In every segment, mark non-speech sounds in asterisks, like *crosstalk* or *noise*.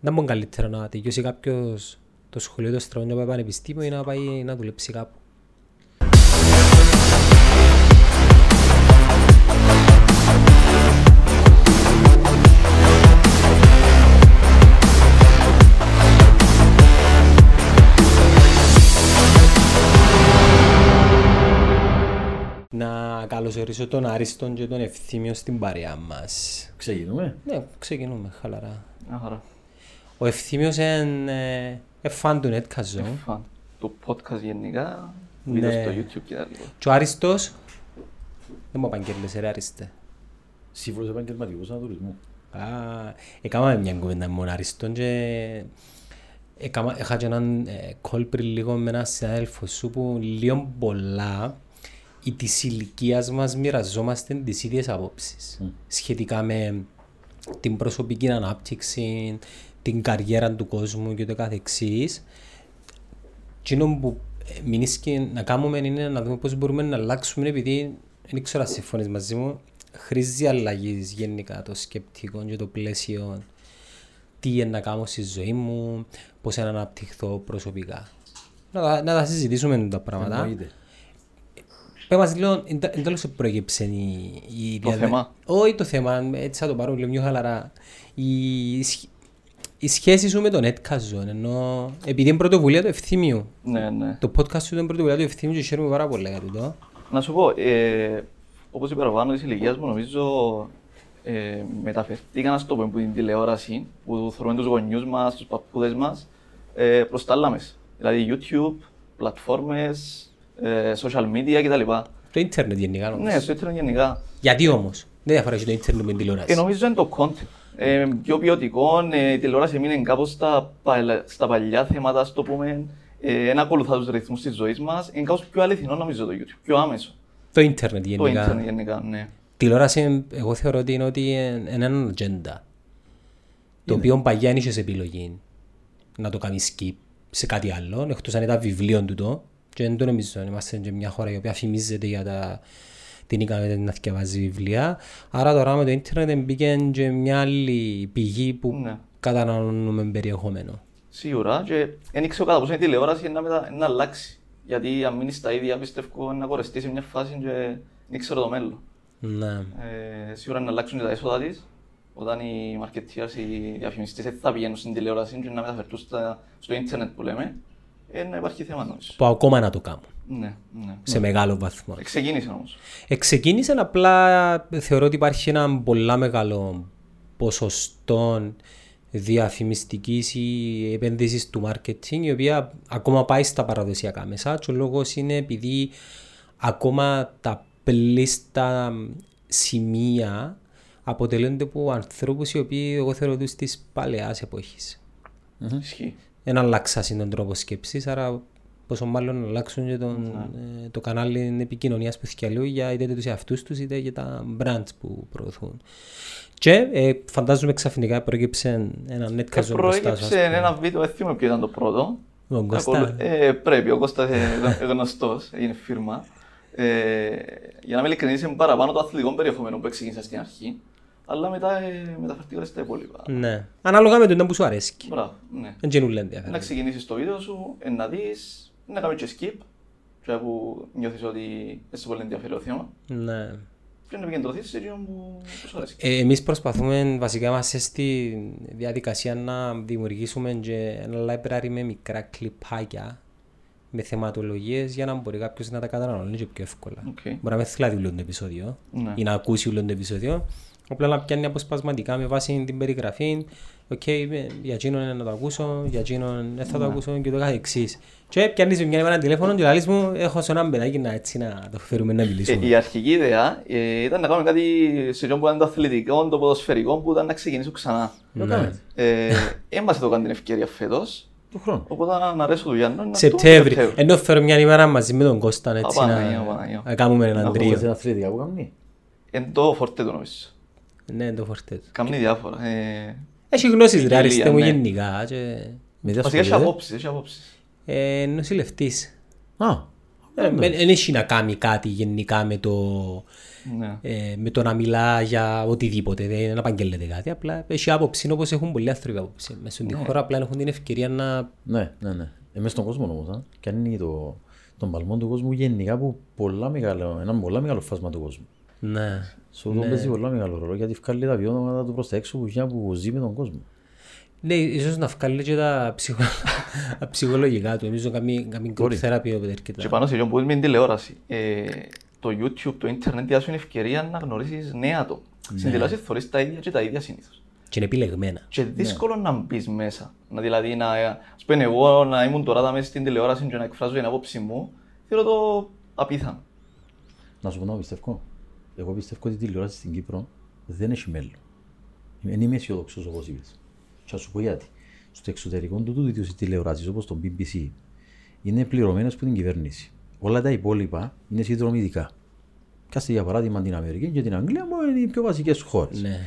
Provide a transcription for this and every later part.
Να μπορεί καλύτερα να τελειώσει κάποιος το σχολείο του αστρονόμου να πάει πανεπιστήμιο ή να πάει να δουλέψει κάπου. Να καλωσορίσω τον Άριστον και τον Ευθύμιο στην παρέα μας. Ξεκινούμε; Ναι, ξεκινούμε χαλαρά. Μια χαρά. Ο Ευθύμιος είναι ε, φαν του Netcast Zone. Φαν. Το podcast γενικά, Ναι. βίντεο στο YouTube και τα λοιπά. Και ο Άριστος, δεν μου απαγγέλνεσαι ρε Άριστε. Σύμφωνος επαγγελματικός ανατολισμού. Α, έκαναμε μια κουβέντα με τον Άριστον και έκαμα, είχα και έναν ε, call πριν λίγο με έναν συνάδελφο σου που λίγο πολλά ή της ηλικίας μας μοιραζόμαστε τις ίδιες απόψεις σχετικά με την προσωπική ανάπτυξη, την καριέρα του κόσμου και το καθεξής. Εκείνο που ε, μην ίσκει να κάνουμε είναι να δούμε πώς μπορούμε να αλλάξουμε επειδή δεν ξέρω αν συμφωνείς μαζί μου χρήζει αλλαγή γενικά το σκεπτικό και το πλαίσιο τι είναι να κάνω στη ζωή μου, πώς να αναπτυχθώ προσωπικά. Να, τα- να τα συζητήσουμε τα πράγματα. Εννοείται. Πες μας λίγο, εν εν τέλος σε προέκυψε η, η Το διαδε- θέμα. Όχι το θέμα, έτσι θα το πάρω λίγο πιο χαλαρά. Η, σχ- η σχέση σου με τον Netcast Zone, ενώ επειδή είναι πρωτοβουλία του Ευθύμιου. Ναι, ναι. Το podcast σου είναι πρωτοβουλία του Ευθύμιου και χαίρομαι πάρα πολύ για τούτο. Να σου πω, ε, όπως είπα παραπάνω της ηλικίας μου, νομίζω ε, μεταφερθήκα να στο πω που την τηλεόραση, που θεωρούμε τους γονιούς μας, τους παππούδες μας, ε, προς τα άλλα μέσα. Δηλαδή YouTube, πλατφόρμες, ε, social media κτλ. Το ίντερνετ γενικά νομίζω. Ναι, στο ίντερνετ γενικά. Γιατί όμως, δεν διαφορά το ίντερνετ με την τηλεόραση. Ε, νομίζω είναι το content. Ε, πιο ποιοτικό, ε, η τηλεόραση έμεινε κάπως στα, παλ- στα παλιά θέματα, ας το πούμε. Ε, ένα ακολουθά τους ρυθμούς της ζωής μας. Είναι κάπως πιο αληθινό νομίζω το YouTube, πιο άμεσο. Το ίντερνετ Το γενικά. ίντερνετ γενικά, ναι. Τηλεόραση, εγώ θεωρώ ότι είναι ότι είναι είναι ένα ατζέντα. Το οποίο παγιά δεν είχες επιλογή να το κάνεις skip σε κάτι άλλο, εκτός αν ήταν βιβλίο του το. Και δεν το νομίζω, είμαστε σε μια χώρα η οποία φημίζεται για τα, την ικανότητα να διαβάζει βιβλία. Άρα τώρα με το ίντερνετ μπήκε και μια άλλη πηγή που Ναι. καταναλώνουμε περιεχόμενο. Σίγουρα και δεν ξέρω κατά πόσο η τηλεόραση να, μετα... να αλλάξει. Γιατί αν μείνεις στα ίδια πιστεύω να κορεστεί σε μια φάση και δεν ξέρω το μέλλον. Ναι. Ε, σίγουρα να αλλάξουν και τα έσοδα της. Όταν οι marketeers, οι διαφημιστές δεν θα πηγαίνουν στην τηλεόραση και να μεταφερθούν στα... στο ίντερνετ που λέμε, ε, να υπάρχει θέμα νομίζω. Που ακόμα να το κάνουν. Ναι, ναι. Σε μεγάλο βαθμό. Ξεκίνησε όμως. Εξεκίνησε απλά θεωρώ ότι υπάρχει ένα πολλά μεγάλο ποσοστό διαφημιστικής ή επένδυσης του marketing η οποία ακόμα πάει στα παραδοσιακά μέσα και ο λόγος είναι επειδή ακόμα τα πλήστα σημεία αποτελούνται από ανθρώπους οι οποίοι εγώ θεωρώ τους της παλαιάς εποχής. Ισχύει. Δεν αλλάξασαν τον τρόπο σκέψης, άρα πόσο μάλλον να αλλάξουν και τον, ε, το κανάλι επικοινωνίας που θυκιαλούν για είτε τους εαυτούς τους είτε για τα brands που προωθούν. Και ε, φαντάζομαι ξαφνικά προέκυψε ένα net Και casual μπροστά σου. ας προέκυψε πούμε. ένα βίντεο, δεν θυμάμαι ποιο ήταν το πρώτο. Ο Κώστα. Ακολου- Ε, πρέπει, ο Κώστας είναι *laughs* γνωστός, είναι φίρμα. Ε, για να είμαι ειλικρινής, είναι παραπάνω το αθλητικό περιεχόμενο που ξεκίνησα στην αρχή. Αλλά μετά ε, μεταφερθήκα στα υπόλοιπα. Ναι. Ανάλογα με τον που σου αρέσει. Μπράβο, ναι. Δεν γεννούν Να ενδιαφέρον. ξεκινήσεις το βίντεο σου, ε, να δεις, να κάνεις και skip. Και που νιώθεις ότι είσαι πολύ ενδιαφέρον το θέμα. Ναι. Και να επικεντρωθείς σε εκείνο που που σου αρέσει. Ε, εμείς προσπαθούμε βασικά είμαστε στη διαδικασία να δημιουργήσουμε και ένα library με μικρά κλιπάκια με θεματολογίες για να μπορεί κάποιος να τα καταναλώνει και πιο εύκολα. Οκ. Μπορεί να μην θέλει να δει όλο το επεισόδιο Ναι. ή να ακούσει όλο το επεισόδιο. Απλά να πιάνει αποσπασματικά με βάση την περιγραφή. Οκ, ε, για εκείνον είναι να το ακούσω, για εκείνον δεν θα το ακούσω και το καθεξής. Και πιάνεις με μια ημέρα ένα τηλέφωνο και λαλείς μου έχω σε έναν παιδάκι να, έτσι, να το φέρουμε να Ε, μιλήσουμε. η αρχική ιδέα ε, ήταν να κάνουμε κάτι σε εκείνο που ήταν το αθλητικό, το ποδοσφαιρικό, που ήταν να ξεκινήσω ξανά. Το Ναι. κάνετε. Ε, Έμασε το κάνει την ευκαιρία φέτος. Του χρόνου. Οπότε να αρέσω του Γιάννου. να Σεπτέμβρη. το Σεπτέμβρη. Ενώ φέρω μια ημέρα μαζί με τον Κώστα έτσι Απαναγία, να, Απαναγία. να κάνουμε έναν Να τρίο. Έχετε αθλητικά που κάνει. Εν το φορτέ του νομίζω. Ναι, το φορτέ του. Κάνει διάφορα. Ε, Έχει γνώσεις ρε Ποικιλία, αριστε μου ναι. γενικά και... Με τι Βασικά έχει ασχολείται. απόψεις, έχει απόψεις. Ε, νοσηλευτής. Α, οκ. Δεν έχει να κάνει κάτι γενικά με το, Ναι. ε, με το να μιλά για οτιδήποτε. Δεν είναι να απαγγέλλεται κάτι. Απλά έχει άποψη όπως έχουν πολλοί άνθρωποι άποψη. Μέσα στην χώρα απλά έχουν την ευκαιρία να. Ναι, ναι, ναι. Εμείς στον κόσμο όμως, α, και αν είναι το, τον παλμό του κόσμου γενικά από πολλά μεγάλο, ένα πολλά μεγάλο φάσμα του κόσμου. Ναι. Σε αυτό παίζει πολλά μεγάλο ρόλο γιατί βγάλει τα βιώματα του προς τα έξω που, για που ζει με τον κόσμο. Ναι, ίσως να βγάλει και τα, ψυχο... τα *laughs* ψυχολογικά του. Νομίζω καμία καμία group Μπορεί. therapy όποτε Και έρχεται. πάνω σε αυτό που είπες με την τηλεόραση. Ε, το YouTube, το ίντερνετ, διάσου είναι ευκαιρία να γνωρίσεις νέα άτομα. Στην τηλεόραση θωρείς τα ίδια και τα ίδια συνήθως. Και είναι επιλεγμένα. Και δύσκολο να μπεις μέσα. Να, δηλαδή, να, ας πούμε, εγώ να ήμουν τώρα μέσα στην τηλεόραση και να εκφράζω την άποψη μου, θεωρώ το απίθανο. Να σου πω να πιστεύω. Εγώ πιστεύω ότι η τηλεόραση στην Κύπρο δεν έχει μέλλον. Δεν είμαι αισιοδόξο όπως είπες. Και θα σου πω γιατί. Στο εξωτερικό του τούτου οι τηλεοράσεις όπως το BBC είναι πληρωμένες από την κυβέρνηση. Όλα τα υπόλοιπα είναι συνδρομητικά. Κάστε για παράδειγμα την Αμερική και την Αγγλία που είναι οι πιο βασικές χώρες. Ναι.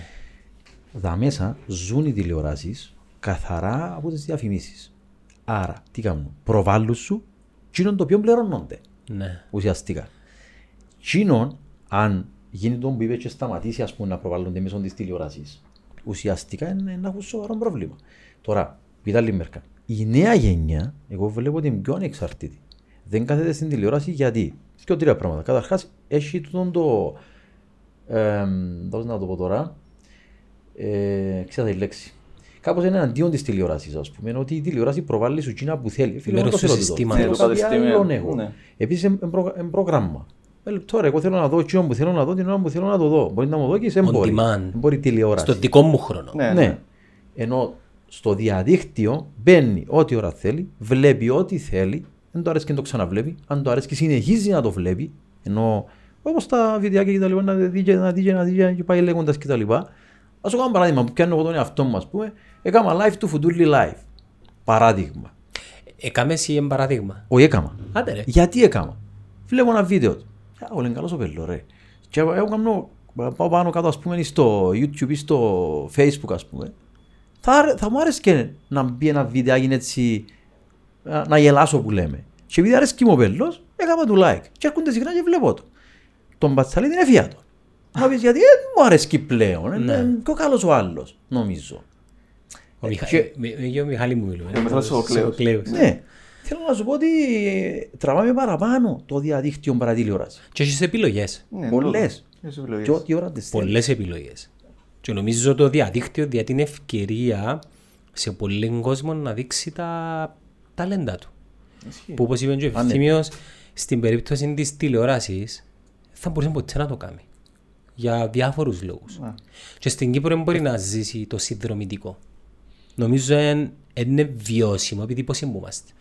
Δα μέσα ζουν οι τηλεοράσεις καθαρά από τις διαφημίσεις. Άρα, τι κάνουν, προβάλλουν σου, εκείνον το οποίο πληρώνονται Ναι. ουσιαστικά. Τσίνον, αν γίνει το που είπε και σταματήσει ας πούμε, να προβάλλονται μέσω της τηλεόρασης, ουσιαστικά είναι να έχουν σοβαρό πρόβλημα. Τώρα, πείτε άλλη μερικά. Η νέα γενιά, εγώ βλέπω ότι είναι πιο ανεξαρτήτη. Δεν κάθεται στην τηλεόραση γιατί. Και τρία πράγματα. Καταρχάς, έχει τούτον το. Ε, δώσε να το πω τώρα. Ε, ξέρω τη λέξη. Κάπως είναι εναντίον της τηλεόρασης, ας πούμε, ότι η τηλεόραση προβάλλει σου εκείνα που θέλει. Φίλε, Μέρος εγώ το του θέλω τούτο. συστήματος. Θέλω Ναι, κάτι το κατεστημένο. άλλο έχω. Ναι. Επίσης, είναι πρόγραμμα. Ε, τώρα, εγώ θέλω να δω εκείνο που θέλω να δω την ώρα που θέλω να το δω. Μπορεί να μου δω και σε On μπορεί. demand. Δεν μπορεί τηλεόραση. Στο δικό μου χρόνο. Ναι, Ναι. Ενώ στο διαδίκτυο μπαίνει ό,τι ώρα θέλει, βλέπει ό,τι θέλει, δεν το αρέσει και το ξαναβλέπει. Αν το αρέσει και συνεχίζει να το βλέπει, ενώ όπως τα βιντεάκια και τα λοιπά, να δει και να δει και να δει και πάει λέγοντας και τα λοιπά. Α σου κάνω παράδειγμα που πιάνω εγώ τον εαυτό μου, ας πούμε, έκανα live του Φουντούλη live. Παράδειγμα. Έκαμες εσύ ένα παράδειγμα; Όχι έκανα. Άντε ρε. Γιατί έκανα; Βλέπω ένα βίντεο του. Α, Όλοι είναι καλός ο πέλο, ρε. Και εγώ κάνω, πάω πάνω κάτω, ας πούμε, στο YouTube ή στο Facebook, ας πούμε. Θα, θα μου άρεσε και να μπει ένα βιντεάκι έτσι, να, να γελάσω που λέμε. Και επειδή άρεσε και μου ο πέλος, έκανα του like. Και έρχονται συχνά και βλέπω το. Τον Πατσαλή την έφυγα το. Να πεις γιατί δεν μου αρέσει πλέον. Είναι είναι πιο καλός ο άλλος, νομίζω. Ο Μιχα... και- με- με- για ο Μιχάλη μου μιλούμε. Ε, μετά στο Κλέος. Κλέος. Ναι. Θέλω να σου πω ότι τραβάμε παραπάνω το διαδίκτυο παρά τηλεόραση. Και έχεις επιλογές. Ναι, Πολλές. τούτο. Έχεις επιλογές. Και ό,τι ώρα τις θέλεις. Πολλές επιλογές. Και νομίζω το διαδίκτυο δια την ευκαιρία σε πολλοί κόσμο να δείξει τα ταλέντα του. Ισχύει. Που όπως είπε και ο Α, ναι. Ευθύμιος, στην περίπτωση της τηλεόρασης δεν μπορούσε ποτέ να το κάνει. Για διάφορους λόγους. Ναι. Και στην Κύπρο δεν μπορεί να ζήσει το συνδρομητικό. Νομίζω εν- είναι βιώσιμο επειδή πώς είμαστε.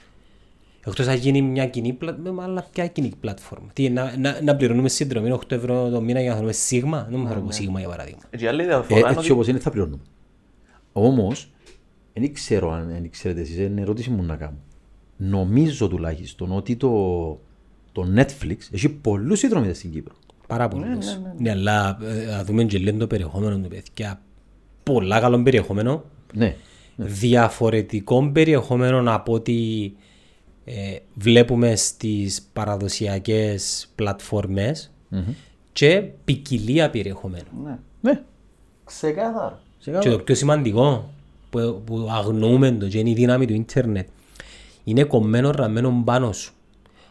Εκτός να γίνει μια κοινή πλατφόρμα, αλλά ποια κοινή πλατφόρμα. Τι, να, να, να πληρώνουμε συνδρομή 8 ευρώ το μήνα για να θέλουμε σίγμα; Δεν μου θέλω σίγμα για παράδειγμα. Και η άλλη Ε, διαφορά είναι έτσι ότι όπως είναι θα πληρώνουμε. Όμως, δεν ξέρω αν δεν ξέρετε εσείς, είναι ερώτηση μου να κάνω. Νομίζω τουλάχιστον ότι το, το Netflix έχει πολλούς συνδρομητές στην Κύπρο. Πάρα πολλούς. Ναι, αλλά ε, να δούμε και λίγο το περιεχόμενο του παιδιά. Πολλά καλό περιεχόμενο. Ναι. Διαφορετικό περιεχόμενο από ό,τι ε, βλέπουμε στις παραδοσιακές πλατφόρμες και ποικιλία περιεχομένου. Ναι. Ναι. Ξεκάθαρα. Σε Και κάνω. το πιο σημαντικό που, που αγνοούμε το και είναι η δύναμη του ίντερνετ είναι κομμένο ραμμένο πάνω σου.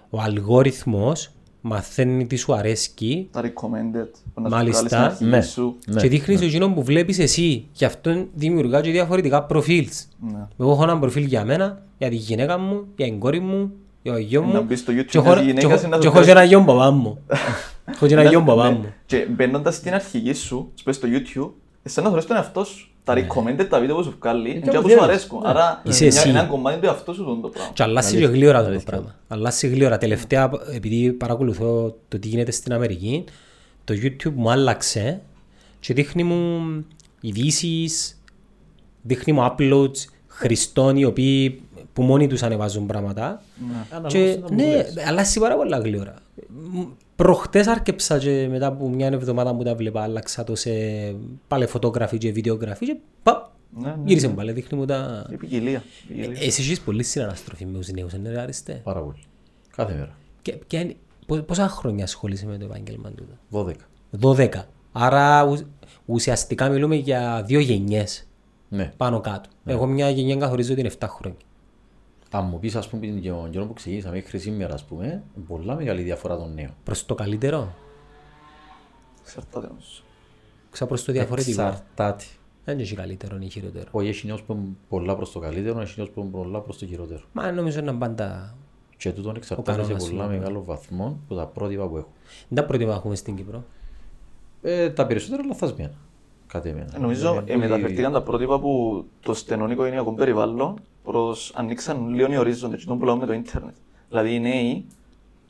Ο αλγόριθμος μαθαίνει τι σου αρέσκει Τα recommended. που να σου Μάλιστα. βγάλεις στην αρχή Ναι. σου. Ναι. και δείχνεις σε εκείνον που βλέπεις εσύ. Γι' αυτό δημιουργά και διαφορετικά προφίλς. Ναι. Εγώ έχω ένα προφίλ για μένα, για τη γυναίκα μου, για την κόρη μου, για το γιο μου. *laughs* Να μπεις στο YouTube και μιας έχω- γυναίκας και έχω- ή να και σου έχω και βγάλεις- ένα γιο μπαμπά μου. Έχω και ένα γιο μπαμπά Ναι. μου. Και μπαίνοντας στην αρχική σου, σπες στο YouTube, εσένα να θωρείς τον εαυτό σου. Τα recommended τα βίντεο που σου βγάλει, είναι και και που που σου θέλεις. αρέσκουν. Άρα Είσαι μια- εσύ. ένα κομμάτι του εαυτού σου τον το πράγμα. Και αλλάζει και γλύωρα το πράγμα. Αλλάζει γλύωρα. Τελευταία, επειδή παρακολουθώ το τι γίνεται στην Αμερική, το YouTube μου άλλαξε και δείχνει μου ειδήσεις, δείχνει μου uploads χρηστών οι οποίοι που μόνοι τους ανεβάζουν πράγματα. Και, ναι, αλλάζει πάρα πολλά γλύωρα. Μ, Προχτές άρκεψα και μετά από μια εβδομάδα που τα βλέπα άλλαξα το σε πάλι φωτογραφή και βιντεογραφή και παπ, Ναι, ναι, γύρισε μου πάλι, δείχνει μου τα... Και ποικιλία. ποικιλία. Εσύ έχεις πολύ συναναστροφή με τους νέους, είναι ρε Άριστε. Πάρα πολύ. Κάθε μέρα. Και, ποια είναι- πο- πόσα χρόνια ασχολείσαι με το επάγγελμα τούτο; 12. 12. Άρα ου- ουσιαστικά μιλούμε για δύο γενιές Ναι. πάνω κάτω. Εγώ μια γενιά καθορίζω ότι είναι 7 χρόνια. Αν μου πεις, ας πούμε, την τον καιρό που ξεκίνησα μέχρι σήμερα, ας πούμε, πολλά μεγάλη διαφορά των νέων. Προς το καλύτερο, Εξαρτάται νομίζω. ξα προς το διαφορετικό. Εξαρτάται. Δεν έχει καλύτερο ή χειρότερο. Όχι, έχει νέους που είναι πολλά προς το καλύτερο, έχει νέους που είναι πολλά προς το χειρότερο. Μα νομίζω να πάντα Και τούτον εξαρτάται σε κανόνας πολλά είναι. μεγάλο βαθμό από τα πρότυπα που έχουν. δεν τα πρότυπα έχουμε στην Κύπρο. Ε, τα περισσότερα λαθασμένα. Κάτι εμένα. Ε, Νομίζω Ε, ε, μεταφερθήκαν τα πρότυπα που το στενό οικογενειακό περιβάλλον προς ανοίξαν λίγο οι ορίζοντες και τον που λέμε με το ίντερνετ. Δηλαδή οι νέοι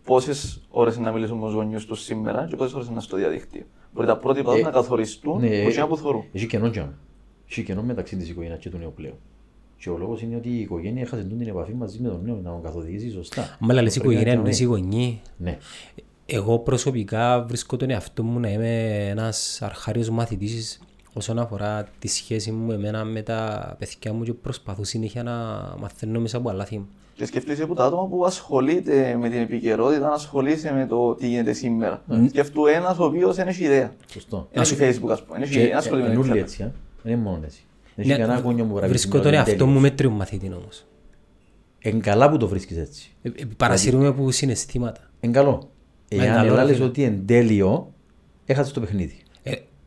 πόσες ώρες να μιλήσουν με τους γονιούς τους σήμερα και πόσες ώρες να στο διαδίκτυο. Μπορεί τα πρότυπα τους Ε, να καθοριστούν ναι, από εκείνα που θωρούν. Έχει κενό τζάμ. Έχει κενό μεταξύ της οικογένειας και του νέου πλέον. Και ο λόγος είναι ότι η οικογένεια έχασε τούτη την επαφή μαζί με τον νέο να τον καθοδηγήσει σωστά. Αν λες Πρέπει να οικογένεια, είναι εννοείς οι γονείς. Ναι. Εγώ προσωπικά βρίσκω τον εαυτό μου να είμαι ένας αρχάριος μαθητής όσον αφορά τη σχέση μου εμένα με τα παιδιά μου και προσπαθώ συνέχεια να μαθαίνω μέσα από λάθη μου. Και σκεφτείς από τα άτομα που ασχολείται με την επικαιρότητα, να ασχολείσαι με το τι γίνεται σήμερα. Σκεφτού ένας ο οποίος δεν έχει ιδέα. Σωστό. Δεν έχει Facebook ας πούμε, δεν έχει- Και δεν ασχολείται με είναι το όλοι ίντερνετ. έτσι, α. δεν είναι μόνος έτσι. Δεν έχει Ναι, κανένα γόνιο που μπορεί να πει Βρίσκω σήμερα τον ότι είναι εαυτό μου τέλειος. μέτριο μαθητή όμως. Εν καλά που το βρίσκεις έτσι. Ε, ε, Παρασύρουμε από συναισθήματα. Εν καλό. Μα εν Εάν καλό, ρε ελάλες φίλε. ότι είναι τέλειο, έχασες το παιχνίδι.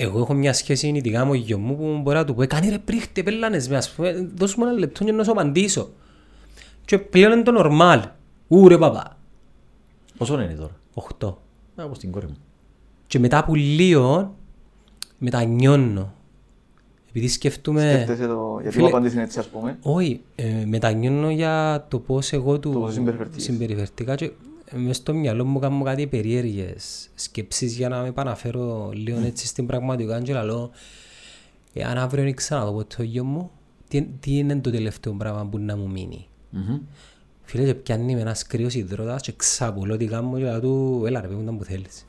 Ε, εγώ έχω μια σχέση ειδικά με το γιο μου που μπορεί να του πω «Ε, «Κάνει ρε πρίχτε, πέλανες μες, ας πούμε, δώσ' μου ένα λεπτό για να σου απαντήσω». Και πλέον είναι το νορμάλ. Ου ρε παπά. Πόσο είναι τώρα; Οχτώ. Α, όπως την κόρη μου. Και μετά που λίγο μετανιώνω. Επειδή σκεφτούμε... Σκέφτεσαι το, γιατί Φίλε- μου απαντήσει έτσι ας πούμε. Όχι, ε, μετανιώνω για το πώς εγώ του Το πώς συμπεριφερθείς. συμπεριφερθήκα και ε, μες στο μυαλό μου κάνω κάτι περίεργες σκέψεις για να με επαναφέρω λίγο έτσι στην πραγματικότητα και λέω εάν αύριο δεν ξαναδώ ποτέ το γιο μου τι, τι είναι το τελευταίο πράγμα που να μου μείνει; Μμμ. Φίλε και πιάνει με ένας κρύος υδρότας και ξαπολώ τι κάνω και λέω του έλα ρε παιδί μου ήταν που θέλεις.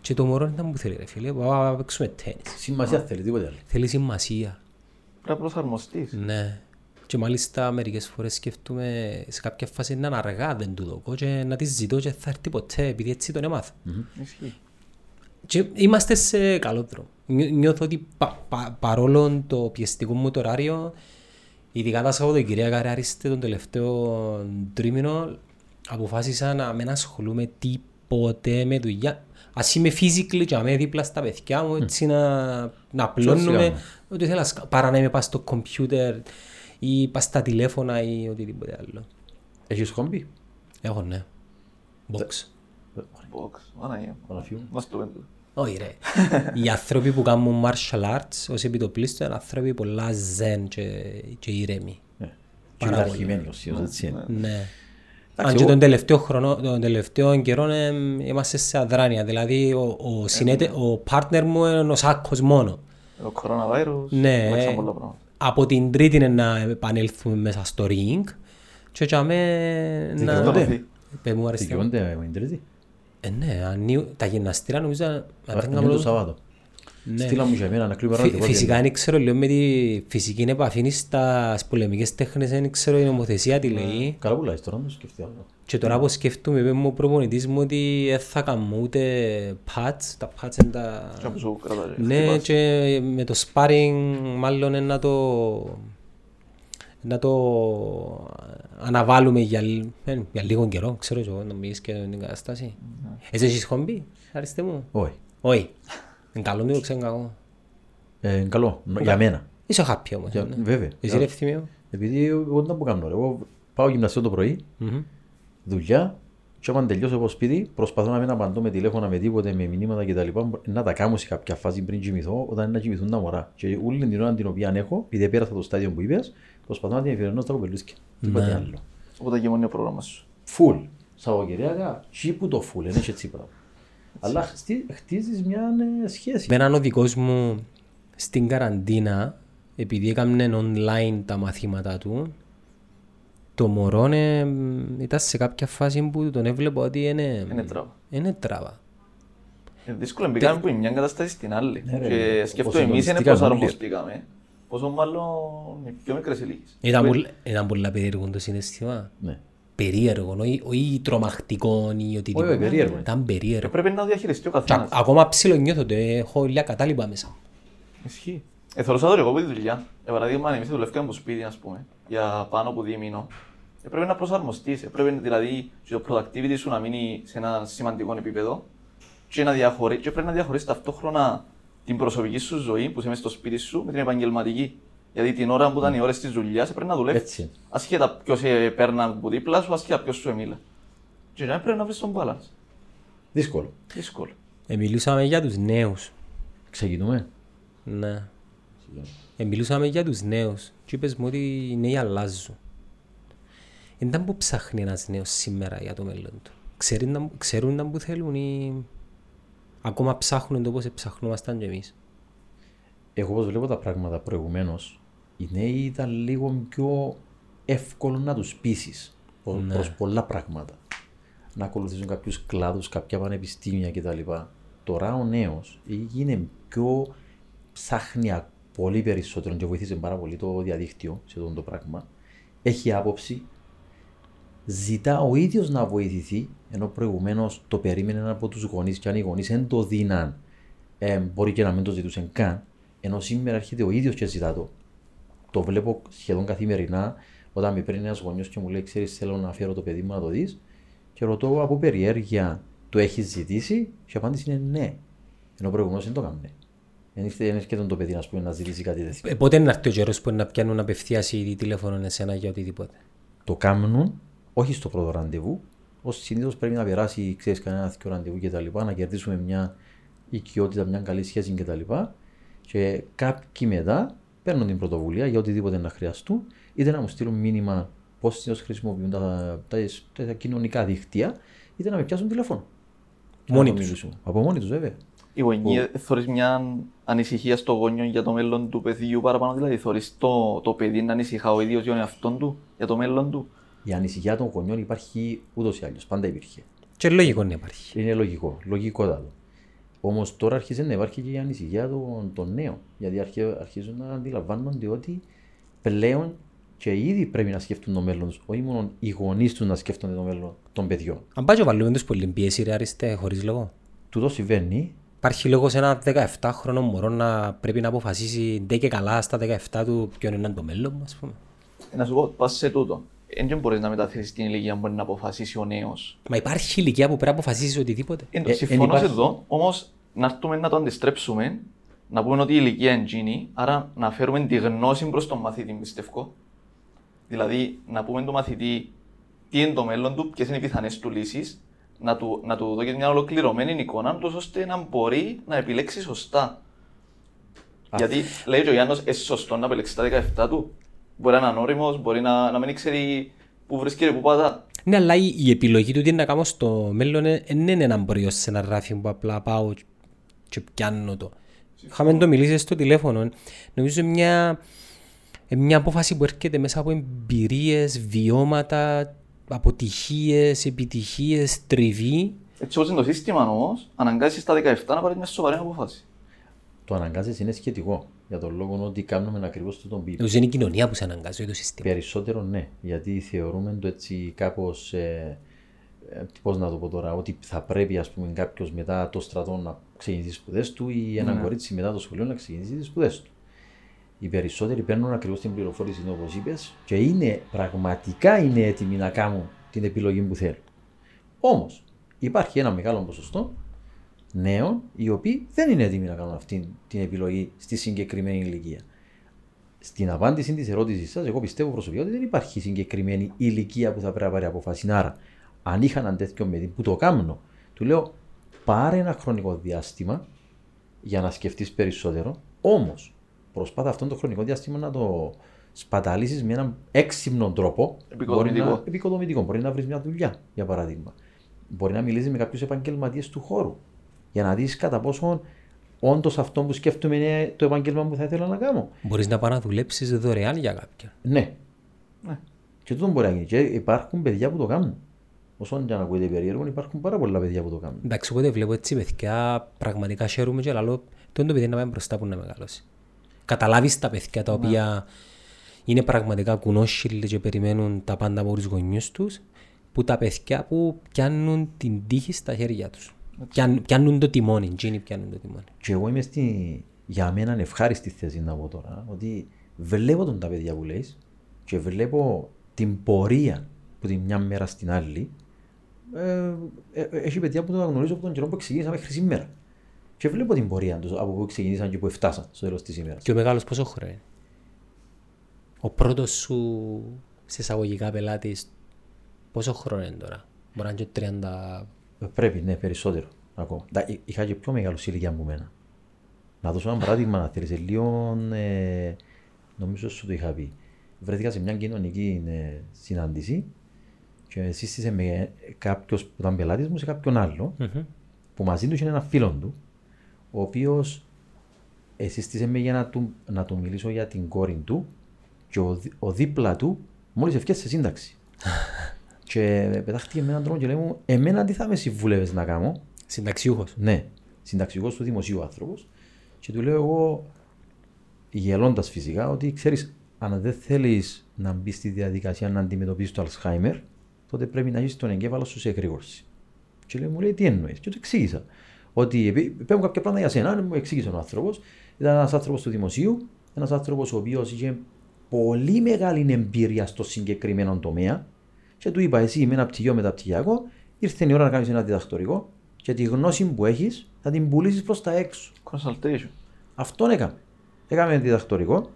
Και το μωρό ήταν που θέλει ρε φίλε, πάμε να παίξουμε τέννις. Σημασία θέλει, τίποτε άλλο. Θέλει σημασία. Πρέπει να προσαρμοστείς. Ναι. Και μάλιστα μερικές φορές σκέφτομαι σε κάποια φάση να είναι αργά δεν του δω και να της ζητώ και θα έρθει ποτέ επειδή έτσι τον έμαθα. Ισχύει. Και είμαστε σε καλό δρόμο. Νιώ- Νιώθω ότι πα, πα, παρόλο το πιεστικό μου το ωράριο, ειδικά τα Σαββατοκυριακά ρε άριστε τον τελευταίο τρίμηνο, αποφάσισα να μην ασχολούμαι τίποτε με δουλειά. Ας είμαι physically και να είμαι δίπλα στα παιδιά μου, έτσι να, να απλώνουμε. κάνουμε. Ό,τι θέλω, να σκα- παρά να είμαι πας στο κομπιούτερ ή πας στα τηλέφωνα ή οτιδήποτε άλλο. Έχεις χόμπι. Έχω ναι. Box. Box. Παναγία. Παναφίου. Μας το πέντε. Όχι ρε. Οι άνθρωποι που κάνουν martial arts ως επιτοπλίστων είναι άνθρωποι πολλά zen και, και ηρέμοι. Ναι. Και Πάρα πειθαρχημένοι όσοι, έτσι είναι. Ναι. Αν Εντάξει, και εγώ- τον τελευταίο χρόνο, τον τελευταίο καιρό ε, είμαστε σε αδράνεια. Δηλαδή ο, ο, συνέτε, ο partner μου είναι ο Σάκος μόνο. Το coronavirus. Ναι. αλλάξαν πολλά πράγματα. Από την τρίτη είναι να επανέλθουμε μέσα στο ring και για μέ να... Δικαιούνται. Πες μου αριστεία. Δικαιούνται με την τρίτη; Ε, ναι, ανοίγουν- τα γυμναστήρια νομίζω... αν δεν Είναι κάνω το λάθος, Σαββάτο. Ναι. Στείλα μου για μένα να κλείνουμε Φυ- ράδιο. Φυσικά δεν ξέρω λίγο με τη φυσική επαφή στα πολεμικές τέχνες, δεν ξέρω η νομοθεσία τι λέει. Καλά που λάζεις τώρα, να το σκεφτεί άλλο. Και τώρα που σκέφτομαι, είπε μου ο προπονητής μου ότι δεν θα κάνω ούτε pads, τα pads είναι τα... Και όπου σου κρατάει. Ναι, χτυπάς. και με το sparring μάλλον είναι να το... να το αναβάλουμε για, λ- ε, για λίγο καιρό, ξέρω και εγώ, να μιλήσεις και την κατάσταση. Εσύ έχεις χομπή, αριστε μου. Όχι. Όχι. Είναι καλό το ξέρω κακό. Ε, είναι καλό. Για μένα. Είσαι happy όμως. Για- ναι. Βέβαια. Εσύ ρε ευθύμιο. Επειδή εγώ δεν που κάνω. ρε. Εγώ πάω γυμναστήριο το πρωί, Μμμ. δουλειά, και όταν τελειώσω από σπίτι, προσπαθώ να μην απαντώ με τηλέφωνα, με τίποτε, με μηνύματα κτλ. Να τα κάνω σε κάποια φάση πριν κοιμηθώ, όταν είναι να κοιμηθούν τα μωρά. Και όλη την ώρα την οποία έχω, επειδή πέρασα το στάδιο που είπες, προσπαθώ να την εφηρενώ στα κοπελούσκια. Τίποτε άλλο. Οπότε και μόνο είναι ο πρόγραμμας σου. Φουλ. Σαββατοκυριακά, τσι που το φουλ, δεν έχει έτσι πράγμα. Αλλά χτί- χτίζεις μια ε, σχέση. Μπαίναν ο δικός μου στην καραντίνα, επειδή έκαμε online τα μαθήματα του, το μωρό ε, ήταν σε κάποια φάση που τον έβλεπα ότι είναι, Είναι τράβα. είναι τράβα. Είναι δύσκολο, μπήκαμε από μια κατάσταση στην άλλη. Ναι, ρε, Και σκέφτομαι εμείς είναι προσαρμοστήκαμε πώς όλοι. αρμοστήκαμε. Πόσο μάλλον οι πιο μικρές ηλικίες. Ήταν, πολύ, ήταν πολλά περίεργο το συναίσθημα. Ναι. Περίεργο, όχι, όχι τρομακτικό ή Όχι, οτιδήποτε. όχι, περίεργο. Ήταν Και περίεργο. πρέπει να διαχειριστεί ο Και καθένας. α- ακόμα ψηλό νιώθω ότι έχω λίγα κατάλοιπα μέσα μου. Ισχύει. Εθωρούσα το εγώ από τη δουλειά. Για παράδειγμα, εμείς δουλεύκαμε από σπίτι, ας πούμε, για πάνω από δίμηνο. Ε, πρέπει να προσαρμοστείς. Ε, πρέπει δηλαδή και το productivity σου να μείνει σε ένα σημαντικό επίπεδο και, να διαχωρί... και πρέπει να διαχωρίσεις ταυτόχρονα την προσωπική σου ζωή που είσαι μέσα στο σπίτι σου με την επαγγελματική. Γιατί την ώρα που ήταν οι ώρες της δουλειάς ε, πρέπει να δουλεύεις. Έτσι. Ασχέτα ποιος σε παίρνα από δίπλα σου, ασχέτα ποιος σου εμίλα. Και να πρέπει να βρεις τον balance. Δύσκολο. Δύσκολο. Ε, μιλούσαμε για τους νέους. Ξεκινούμε. Ναι. Ε, μιλούσαμε για τους νέους και είπες μου ότι οι νέοι αλλάζουν. Εντάν που ψάχνει ένας νέος σήμερα για το μέλλον του. Ξέρει να- Ξέρουν να που θέλουν ή ακόμα ψάχνουν το πώς ψαχνόμασταν κι εμείς. Εγώ όπως βλέπω τα πράγματα προηγουμένως, οι νέοι ήταν λίγο πιο εύκολο να τους πείσεις προ- Ναι. προς πολλά πράγματα. Να ακολουθήσουν κάποιους κλάδους, κάποια πανεπιστήμια κτλ. Τώρα ο νέος είναι πιο ψάχνει α- πολύ περισσότερο και βοηθήσει πάρα πολύ το διαδίκτυο σε αυτό το πράγμα. Έχει άποψη, ζητά ο ίδιος να βοηθηθεί, ενώ προηγουμένως το περίμενε από τους γονείς και αν οι γονείς δεν το δίναν, ε, μπορεί και να μην το ζητούσαν καν, ενώ σήμερα έρχεται ο ίδιος και ζητά το. Το βλέπω σχεδόν καθημερινά όταν με παίρνει ένας γονιός και μου λέει ξέρεις θέλω να φέρω το παιδί μου να το δεις και ρωτώ από περιέργεια το έχεις ζητήσει; και η απάντηση είναι ναι. Ενώ προηγουμένως δεν το έκαμε. Δεν ήρθε δεν έρχεται το παιδί ας πούμε, να ζητήσει κάτι τέτοιο. Ε, πότε να έρθει ο καιρός που να πιάνουν απευθείας ή τηλέφωνο εσένα για οτιδήποτε; το κάνουν όχι στο πρώτο ραντεβού. Ω συνήθως πρέπει να περάσει ξέρεις, κανένα τέτοιο ραντεβού και τα λοιπά, να κερδίσουμε μια οικειότητα, μια καλή σχέση κτλ. Και, και κάποιοι μετά παίρνουν την πρωτοβουλία για οτιδήποτε να χρειαστούν, είτε να μου στείλουν μήνυμα πώς συνήθως χρησιμοποιούν τα, τα, τα, τα κοινωνικά δίκτυα, είτε να με πιάσουν τηλέφωνο. Και Μόνοι να το τους. μιλήσουμε. Από μόνοι τους, βέβαια. Οι γονεί θεωρείς μια ανησυχία στο γόνιο για το μέλλον του παιδιού παραπάνω, δηλαδή θεωρείς το, το παιδί να ανησυχά ο ίδιος για τον εαυτόν του, για το μέλλον του. Η ανησυχία των γονιών υπάρχει ούτως ή άλλως. Πάντα υπήρχε. Και λογικό να υπάρχει. Είναι λογικό, λογικότατο. Όμως τώρα αρχίζει να υπάρχει και η ανησυχία των, των νέων. Γιατί αρχι- αρχίζουν να αντιλαμβάνονται ότι πλέον και ήδη πρέπει να σκέφτουν το μέλλον τους. Όχι μόνο οι γονείς τους να σκέφτονται το μέλλον των παιδιών. Αν πάει και βάλουμε τους πολύ πίεση ρε αριστε χωρίς λόγο. Τούτο συμβαίνει. Υπάρχει λόγος σε ένα 17χρονο μωρό να πρέπει να αποφασίσει ντε και καλά στα 17 του ποιο είναι το μέλλον μου, ας πούμε. Ε, Να σου πω, πας σε τούτο. Δεν μπορείς να μεταθέσεις την ηλικία που μπορεί να αποφασίσει ο νέος. Μα υπάρχει ηλικία που πρέπει να αποφασίσει οτιδήποτε. Ε, εν συμφωνώ σε υπάρχει. αυτό, όμως να έρθουμε να το αντιστρέψουμε, να πούμε ότι η ηλικία είναι εκείνη, άρα να φέρουμε τη γνώση προς τον μαθητή, πιστεύω. Δηλαδή, να πούμε τον μαθητή τι είναι το μέλλον του, ποιες είναι οι πιθανές του λύσεις, να του, να του δώσει μια ολοκληρωμένη εικόνα, τόσο ώστε να μπορεί να επιλέξει σωστά. Γιατί λέει και ο Γιάννος, είναι σωστό να επιλέξεις τα 17 του. Μπορεί να είναι ανώριμος, μπορεί να, να μην ξέρει πού βρίσκεται, πού πατά. Ναι, αλλά η, η επιλογή του τι να κάνω στο μέλλον ε, δεν είναι ένα μπριο σε ένα ράφι που απλά πάω και- και πιάνω το. Είχαμε το μιλήσεις στο τηλέφωνο. Νομίζω μια, ε, μια απόφαση που έρχεται μέσα από εμπειρίες, βιώματα, αποτυχίες, επιτυχίες, τριβή. Έτσι όπως είναι το σύστημα όμως, αναγκάζεις στα 17 να πάρεις μια σοβαρή απόφαση. Το αναγκάζεις είναι σχετικό. Για τον λόγο ότι κάνουμε ακριβώς το τον πει. Νομίζω είναι η κοινωνία που σε αναγκάζει, όχι το σύστημα. Περισσότερο ναι, γιατί θεωρούμε το έτσι κάπως, ε, ε, πώς να το πω τώρα, ότι θα πρέπει ας πούμε κάποιος μετά το στρατό να ξεκινήσει τις σπουδές του ή ένα κορίτσι μετά το σχολείο να ξεκινήσει τις σπουδές του. Οι περισσότεροι παίρνουν ακριβώς την πληροφόρηση όπως είπες και είναι, πραγματικά είναι έτοιμοι να κάνουν την επιλογή που θέλουν. Όμως υπάρχει ένα μεγάλο ποσοστό νέων οι οποίοι δεν είναι έτοιμοι να κάνουν αυτή την επιλογή στη συγκεκριμένη ηλικία. Στην απάντηση της ερώτησης σας, εγώ πιστεύω προσωπικά ότι δεν υπάρχει συγκεκριμένη ηλικία που θα πρέπει να πάρει αποφάση. Άρα, αν είχα έναν τέτοιο παιδί που το κάνω, του λέω πάρε ένα χρονικό διάστημα για να σκεφτείς περισσότερο. Όμως, προσπάθα αυτό το χρονικό διάστημα να το σπαταλήσεις με έναν έξυπνο τρόπο. Επικοδομητικό. Μπορεί να, επικοδομητικό. Μπορεί να βρεις μια δουλειά, για παράδειγμα. Μπορεί να μιλήσεις με κάποιους επαγγελματίες του χώρου για να δεις κατά πόσο όντως αυτό που σκέφτομαι είναι το επάγγελμα που θα ήθελα να κάνω. Μπορείς να πάει να δουλέψεις δωρεάν για κάποιον. Ναι. Ναι. Και τούτο μπορεί να γίνει. Και υπάρχουν παιδιά που το κάνουν. Όσον και αν ακούγεται περίεργο, υπάρχουν πάρα πολλά παιδιά που το κάνουν. Εντάξει, οπότε βλέπω έτσι παιδιά, πραγματικά χαίρομαι και λαλό, τον το παιδί να πάει μπροστά που να μεγαλώσει. Καταλάβεις τα παιδιά τα οποία είναι πραγματικά κουνόσχυλοι και περιμένουν τα πάντα από τους γονιούς τους που τα παιδιά που πιάνουν την τύχη στα χέρια τους. Πιάν, πιάνουν το τιμόνι, εκείνοι πιάνουν το τιμόνι. Και εγώ είμαι στη, για μένα ευχάριστη θέση να πω τώρα, ότι βλέπω τον τα παιδιά που λέει και βλέπω την πορεία που τη μια μέρα στην άλλη. Ε, ε, έχει παιδιά που το γνωρίζω από τον καιρό που ξεκίνησα μέχρι σήμερα. Και βλέπω την πορεία τους από που ξεκίνησαν και που φτάσαν στο τέλος της ημέρας. Και ο μεγάλος πόσο χρόνο είναι; Ο πρώτος σου σε εισαγωγικά πελάτης πόσο χρόνο είναι τώρα; Μπορεί να είναι και 30... Ε, Πρέπει, ναι, περισσότερο ακόμα. Δα, εί- είχα και πιο μεγάλο ηλικία από μένα. Να δώσω ένα παράδειγμα, να θέλεις, ε, λίγο, ε, νομίζω σου το είχα πει. Βρέθηκα σε μια κοινωνική ε, συνάντηση και σύστησε με κάποιος που ήταν πελάτης μου σε κάποιον άλλο Μμμ. που μαζί του είχε ένα φίλο του ο οποίος σύστησε με για να του, να του μιλήσω για την κόρη του και ο, δι- ο δίπλα του μόλις ευκαιρία σε σύνταξη. *laughs* και πετάχτηκε με έναν τρόπο και λέει μου, εμένα τι θα με συμβούλευες να κάνω; Συνταξιούχος. Ναι, συνταξιούχος του δημοσίου άνθρωπος. Και του λέω εγώ, γελώντας φυσικά, ότι ξέρεις, αν δεν θέλεις να μπεις στη διαδικασία να αντιμετωπίσεις το Αλσχάιμερ, τότε πρέπει να έχεις τον εγκέφαλο σου σε εγρήγορση. Και λέει, μου λέει, τι εννοείς; Και του εξήγησα. Ότι επί- παίρνω κάποια πράγματα για σένα, μου εξήγησε ο άνθρωπος. Ήταν ένας άνθρωπος του δημοσίου, ένας άνθρωπος ο οποίος είχε πολύ μεγάλη εμπειρία στο συγκεκριμένο τομέα. Και του είπα, εσύ με ένα πτυχίο μεταπτυχιακό, ήρθε η ώρα να κάνεις ένα διδακτορικό και τη γνώση που έχεις θα την πουλήσεις προς τα έξω. Consultation. Αυτόν έκαμε. Έκαμε διδακτορικό.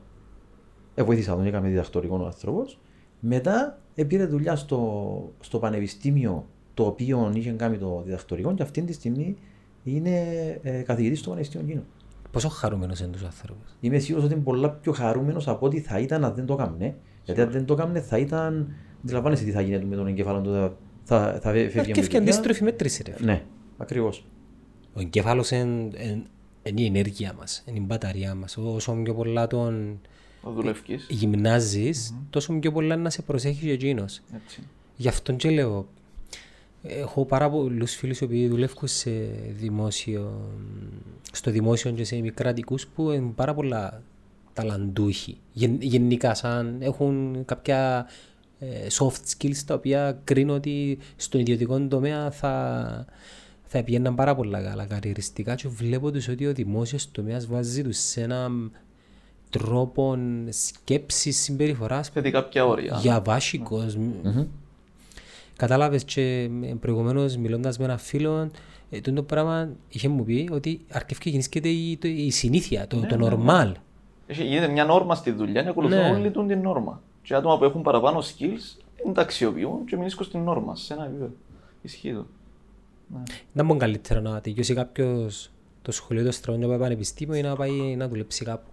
Ε, βοήθησα τον, έκαμε διδακτορικό ο άνθρωπος. Μετά πήρε δουλειά στο, στο πανεπιστήμιο το οποίο είχε κάνει το διδακτορικό και αυτή τη στιγμή είναι ε, καθηγητής στο Πανεπιστήμιο Κίνο. Πόσο χαρούμενος είναι τους άνθρωπους. Είμαι σίγουρος ότι είναι πολλά πιο χαρούμενος από ό,τι θα ήταν αν δεν το έκαμε. Γιατί αν δεν το έκαμε θα ήταν. Αντιλαμβάνεσαι τι θα γίνεται με τον εγκέφαλο του. Θα, θα, θα φεύγει από Αρκεύει και τη δουλειά. αντίστροφη μέτρηση ρε. Ναι, ακριβώς. Ο εγκέφαλος είναι είναι η ενέργεια μας, είναι η μπαταρία μας. Όσο πιο πολλά τον Ο δουλευκής. γυμνάζεις, τόσο πιο πολλά να σε προσέχεις και εκείνος. Έτσι. Γι' αυτόν και λέω, έχω πάρα πολλούς φίλους οι οποίοι δουλεύουν σε δημόσιο, στο δημόσιο και σε μικρατικούς που είναι πάρα πολλά ταλαντούχοι. Γεν- γενικά σαν έχουν κάποια ε, soft skills τα οποία κρίνω ότι στον ιδιωτικό τομέα θα, θα πηγαίναν πάρα πολλά καλά καριεριστικά και βλέπω τους ότι ο δημόσιος τομέας βάζει τους σε έναν τρόπο σκέψης συμπεριφοράς Θέτει κάποια όρια. για βάσικος. Κατάλαβες και προηγουμένως μιλώντας με έναν φίλο, ε, το πράγμα είχε μου πει ότι αρκεύει και γεννήσκεται η, το- η συνήθεια, το, το normal. Έχει, γίνεται μια νόρμα στη δουλειά και ακολουθούν Ναι. όλοι τον την νόρμα. Και άτομα που έχουν παραπάνω skills δεν τα αξιοποιούν και μείνουν στην νόρμα, σε ένα επίπεδο. Ισχύει το. Να μπορεί καλύτερα να τελειώσει κάποιος το σχολείο του στρατών να πάει πανεπιστήμιο ή να πάει να δουλέψει κάπου.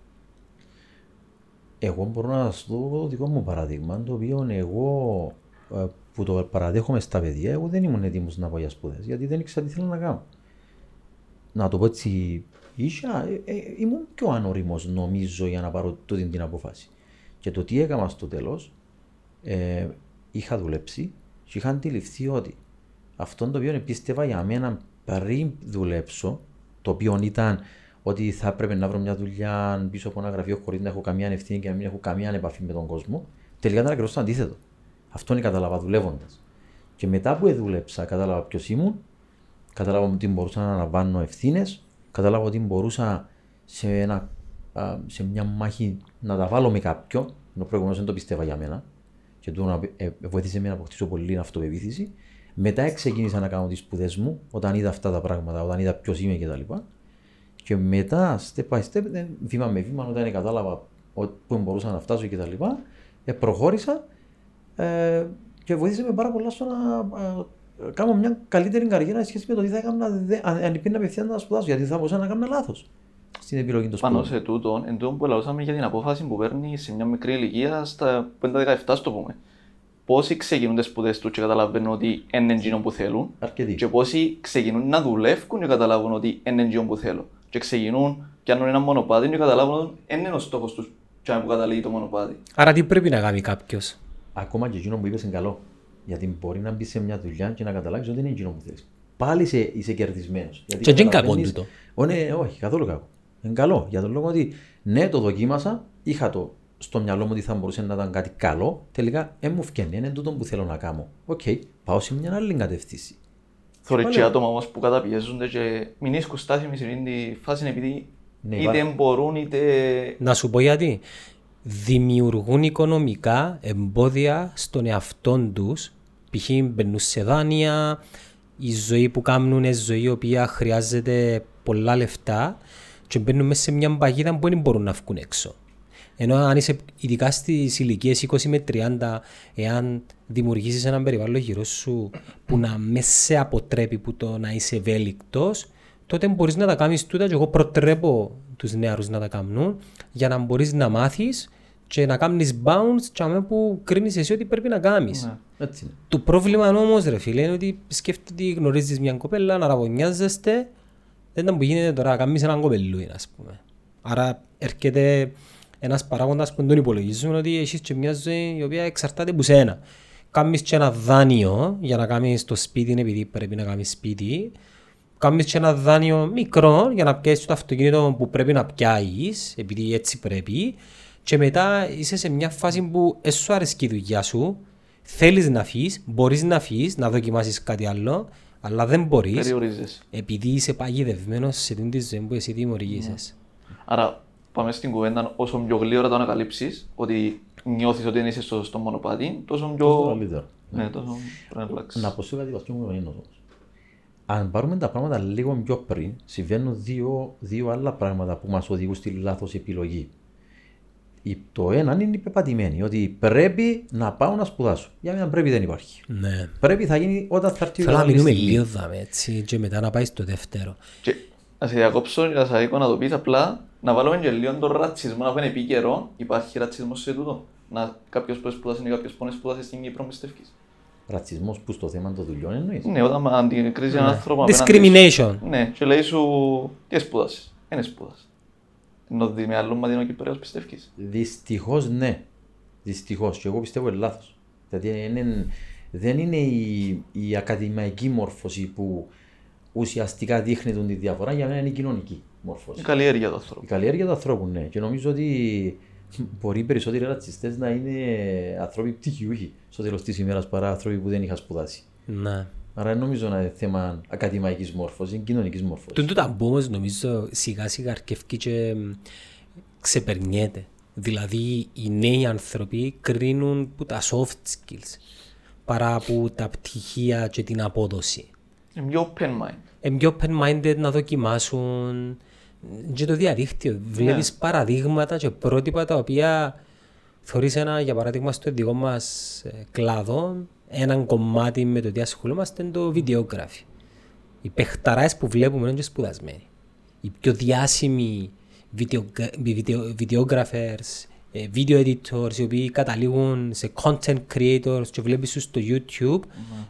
Εγώ μπορώ να σας δω το δικό μου παράδειγμα, το οποίο εγώ ε, που το παραδέχομαι στα παιδιά, εγώ δεν ήμουν έτοιμος να πάω για σπουδές, γιατί δεν ήξερα τι θέλω να κάνω. Να το πω έτσι, ίσα, ε, ε, ήμουν πιο ανώριμος νομίζω για να πάρω τούτη την απόφαση. Και το τι έκανα στο τέλος, ε, είχα δουλέψει και είχα αντιληφθεί ότι αυτό το οποίο πίστευα για μένα πριν δουλέψω, το οποίο ήταν ότι θα έπρεπε να βρω μια δουλειά πίσω από ένα γραφείο χωρίς να έχω καμία ευθύνη και να μην έχω καμία επαφή με τον κόσμο, τελικά ήταν ακριβώς το αντίθετο. Αυτό είναι κατάλαβα δουλεύοντας. Και μετά που δούλεψα, κατάλαβα ποιος ήμουν, κατάλαβα ότι μπορούσα να αναλαμβάνω ευθύνες, κατάλαβα ότι μπορούσα σε, ένα, α, σε μια μάχη να τα βάλω με κάποιον, ενώ προηγουμένως δεν το πίστευα για μένα, και το να, ε, βοήθησε με να αποκτήσω πολύ αυτοπεποίθηση. Μετά ξεκίνησα να κάνω τις σπουδές μου, όταν είδα αυτά τα πράγματα, όταν είδα ποιος είμαι κτλ. Και μετά, step by step, ε, βήμα με βήμα, όταν κατάλαβα ότι πού μπορούσα να φτάσω κτλ. Ε, προχώρησα ε, και βοήθησε με πάρα πολλά στο να ε, κάνω μια καλύτερη καριέρα σε σχέση με το τι θα έκανα δε- αν, αν υπήρχε απευθεία να σπουδάσω. Γιατί θα μπορούσα να κάνω λάθος στην επιλογή των Πάνω σπουδών. σε τούτο, εν τούτο που λαούσαμε για την απόφαση που παίρνει σε μια μικρή ηλικία, στα 5-17, στο πούμε. Πόσοι ξεκινούν τις σπουδές τους και καταλαβαίνουν ότι είναι εκείνο που θέλουν, Αρκετοί. και πόσοι ξεκινούν να δουλεύουν και καταλάβουν ότι είναι εκείνο που θέλουν. Και ξεκινούν, πιάνουν ένα μονοπάτι και καταλάβουν ότι δεν είναι ο στόχος τους, και που καταλήγει το μονοπάτι. Άρα τι πρέπει να κάνει κάποιος; Ακόμα και εκείνο που είπες είναι καλό. Γιατί μπορεί να μπει σε μια δουλειά και να καταλάβεις ότι δεν είναι εκείνο που θέλεις. Πάλι είσαι, είσαι κερδισμένος. Και δεν είναι κακό τούτο. ναι, όχι, καθόλου κακό. Είναι καλό. Για τον λόγο ότι ναι, το δοκίμασα, είχα το στο μυαλό μου ότι θα μπορούσε να ήταν κάτι καλό, τελικά δεν μου φκένει, είναι τούτο που θέλω να κάνω. Οκ, πάω σε μια άλλη κατεύθυνση. Θωρείς Πάλι- και άτομα όμως που καταπιέζονται και μην ίσκουν στάσιμοι σε αυτήν τη φάση επειδή Ναι, είτε υπάρχει. μπορούν είτε... Να σου πω γιατί. Δημιουργούν οικονομικά εμπόδια στον εαυτό τους. Π.χ. μπαίνουν σε δάνεια, η ζωή που κάνουν είναι ζωή η οποία χρειάζεται πολλά λεφτά και μπαίνουν μέσα σε μια παγίδα που δεν μπορούν να βγουν έξω. Ενώ αν είσαι ειδικά στις ηλικίες 20 με 30, εάν δημιουργήσεις έναν περιβάλλον γύρω σου που να με σε αποτρέπει που το να είσαι ευέλικτος, τότε μπορείς να τα κάνεις τούτα. Και εγώ προτρέπω τους νεαρούς να τα κάνουν για να μπορείς να μάθεις και να κάνεις bounce τσάμε που κρίνεις εσύ ότι πρέπει να κάνεις. Ναι. Έτσι είναι. Το πρόβλημα όμως, ρε φίλε, είναι ότι σκέφτεται ότι γνωρίζεις μια κοπέλα, να ραβωνιάζεστε. Δεν ήταν που γίνεται τώρα, κάνει έναν κοπελούι, α πούμε. Άρα έρχεται ένα παράγοντα που δεν τον υπολογίζουμε ότι έχει και μια ζωή η οποία εξαρτάται από σένα. Κάνει και ένα δάνειο για να κάνει το σπίτι, επειδή πρέπει να κάνει σπίτι. Κάνει και ένα δάνειο μικρό για να πιάσει το αυτοκίνητο που πρέπει να πιάσει, επειδή έτσι πρέπει. Και μετά είσαι σε μια φάση που δεν σου αρέσει η δουλειά σου, θέλει να φύγει, μπορεί να φύγει, να δοκιμάσει κάτι άλλο, αλλά δεν μπορείς Περιορίζεσαι. επειδή είσαι παγιδευμένος σε την τη ζωή που εσύ δημιουργήσει. Άρα πάμε στην κουβέντα όσο πιο γλύωρα το ανακαλύψεις ότι νιώθεις ότι δεν είσαι στο σωστό μονοπάτι, τόσο πιο... Τόσο καλύτερο. Ναι, τόσο πρέπει να αλλάξεις. Να πω σε κάτι βασικό μου είναι όμως. Αν πάρουμε τα πράγματα λίγο πιο πριν, συμβαίνουν δύο, δύο άλλα πράγματα που μας οδηγούν στη λάθος επιλογή. Η- Το ένα είναι η πεπατημένη, ότι πρέπει να πάω να σπουδάσω. Για μένα πρέπει δεν υπάρχει. Ναι. Πρέπει θα γίνει όταν θα έρθει η Θέλω να κατάλληλη μείνουμε στιγμή. λίγο δάμε έτσι και μετά να πάει στο δεύτερο. Και να σε διακόψω και να σε δείξω να το πεις απλά να βάλουμε και λίγο τον ρατσισμό, να πούμε επίκαιρο. Υπάρχει ρατσισμός σε τούτο. Να κάποιος που σπούδασε ή κάποιος που δεν σπούδασε στην Κύπρο πιστεύεις. Ρατσισμός που στο θέμα των δουλειών εννοείς; Ναι, όταν αντικρίζει έναν άνθρωπο απέναντι Discrimination. σου. Ναι, και λέει σου τι σπούδασες; Δεν σπούδασες. Ενώ δει με άλλο μάτι είναι ο Κυπρέος πιστεύεις. Δυστυχώς ναι. Δυστυχώς. Και εγώ πιστεύω είναι λάθος. Δηλαδή είναι, δεν είναι η, η ακαδημαϊκή μόρφωση που ουσιαστικά δείχνει τον τη διαφορά, για μένα είναι η κοινωνική μόρφωση. Η καλλιέργεια του Η ανθρώπου. καλλιέργεια του ανθρώπου, ναι. Και νομίζω ότι μπορεί οι περισσότεροι ρατσιστές να είναι άνθρωποι πτυχιούχοι στο τέλος της ημέρας παρά άνθρωποι που δεν είχαν σπουδάσει. Ναι. Άρα δεν νομίζω να είναι θέμα ακαδημαϊκής μόρφωσης, είναι κοινωνικής μόρφωσης. Τον το ταμπού όμως νομίζω σιγά σιγά αρκευκεί και μ, ξεπερνιέται. Δηλαδή οι νέοι άνθρωποι κρίνουν που τα soft skills παρά από τα πτυχία και την απόδοση. Είναι πιο open mind. Είναι πιο open-minded να δοκιμάσουν και το διαδίκτυο. Βλέπεις παραδείγματα και πρότυπα τα οποία θεωρείς ένα, για παράδειγμα, στο δικό μας ε, κλάδο, έναν κομμάτι με το τι ασχολούμαστε είναι το videography. Οι παιχταράες που βλέπουμε είναι και σπουδασμένοι. Οι πιο διάσημοι videogra- video- videographers, ε, video editors, οι οποίοι καταλήγουν σε content creators και βλέπεις τους στο YouTube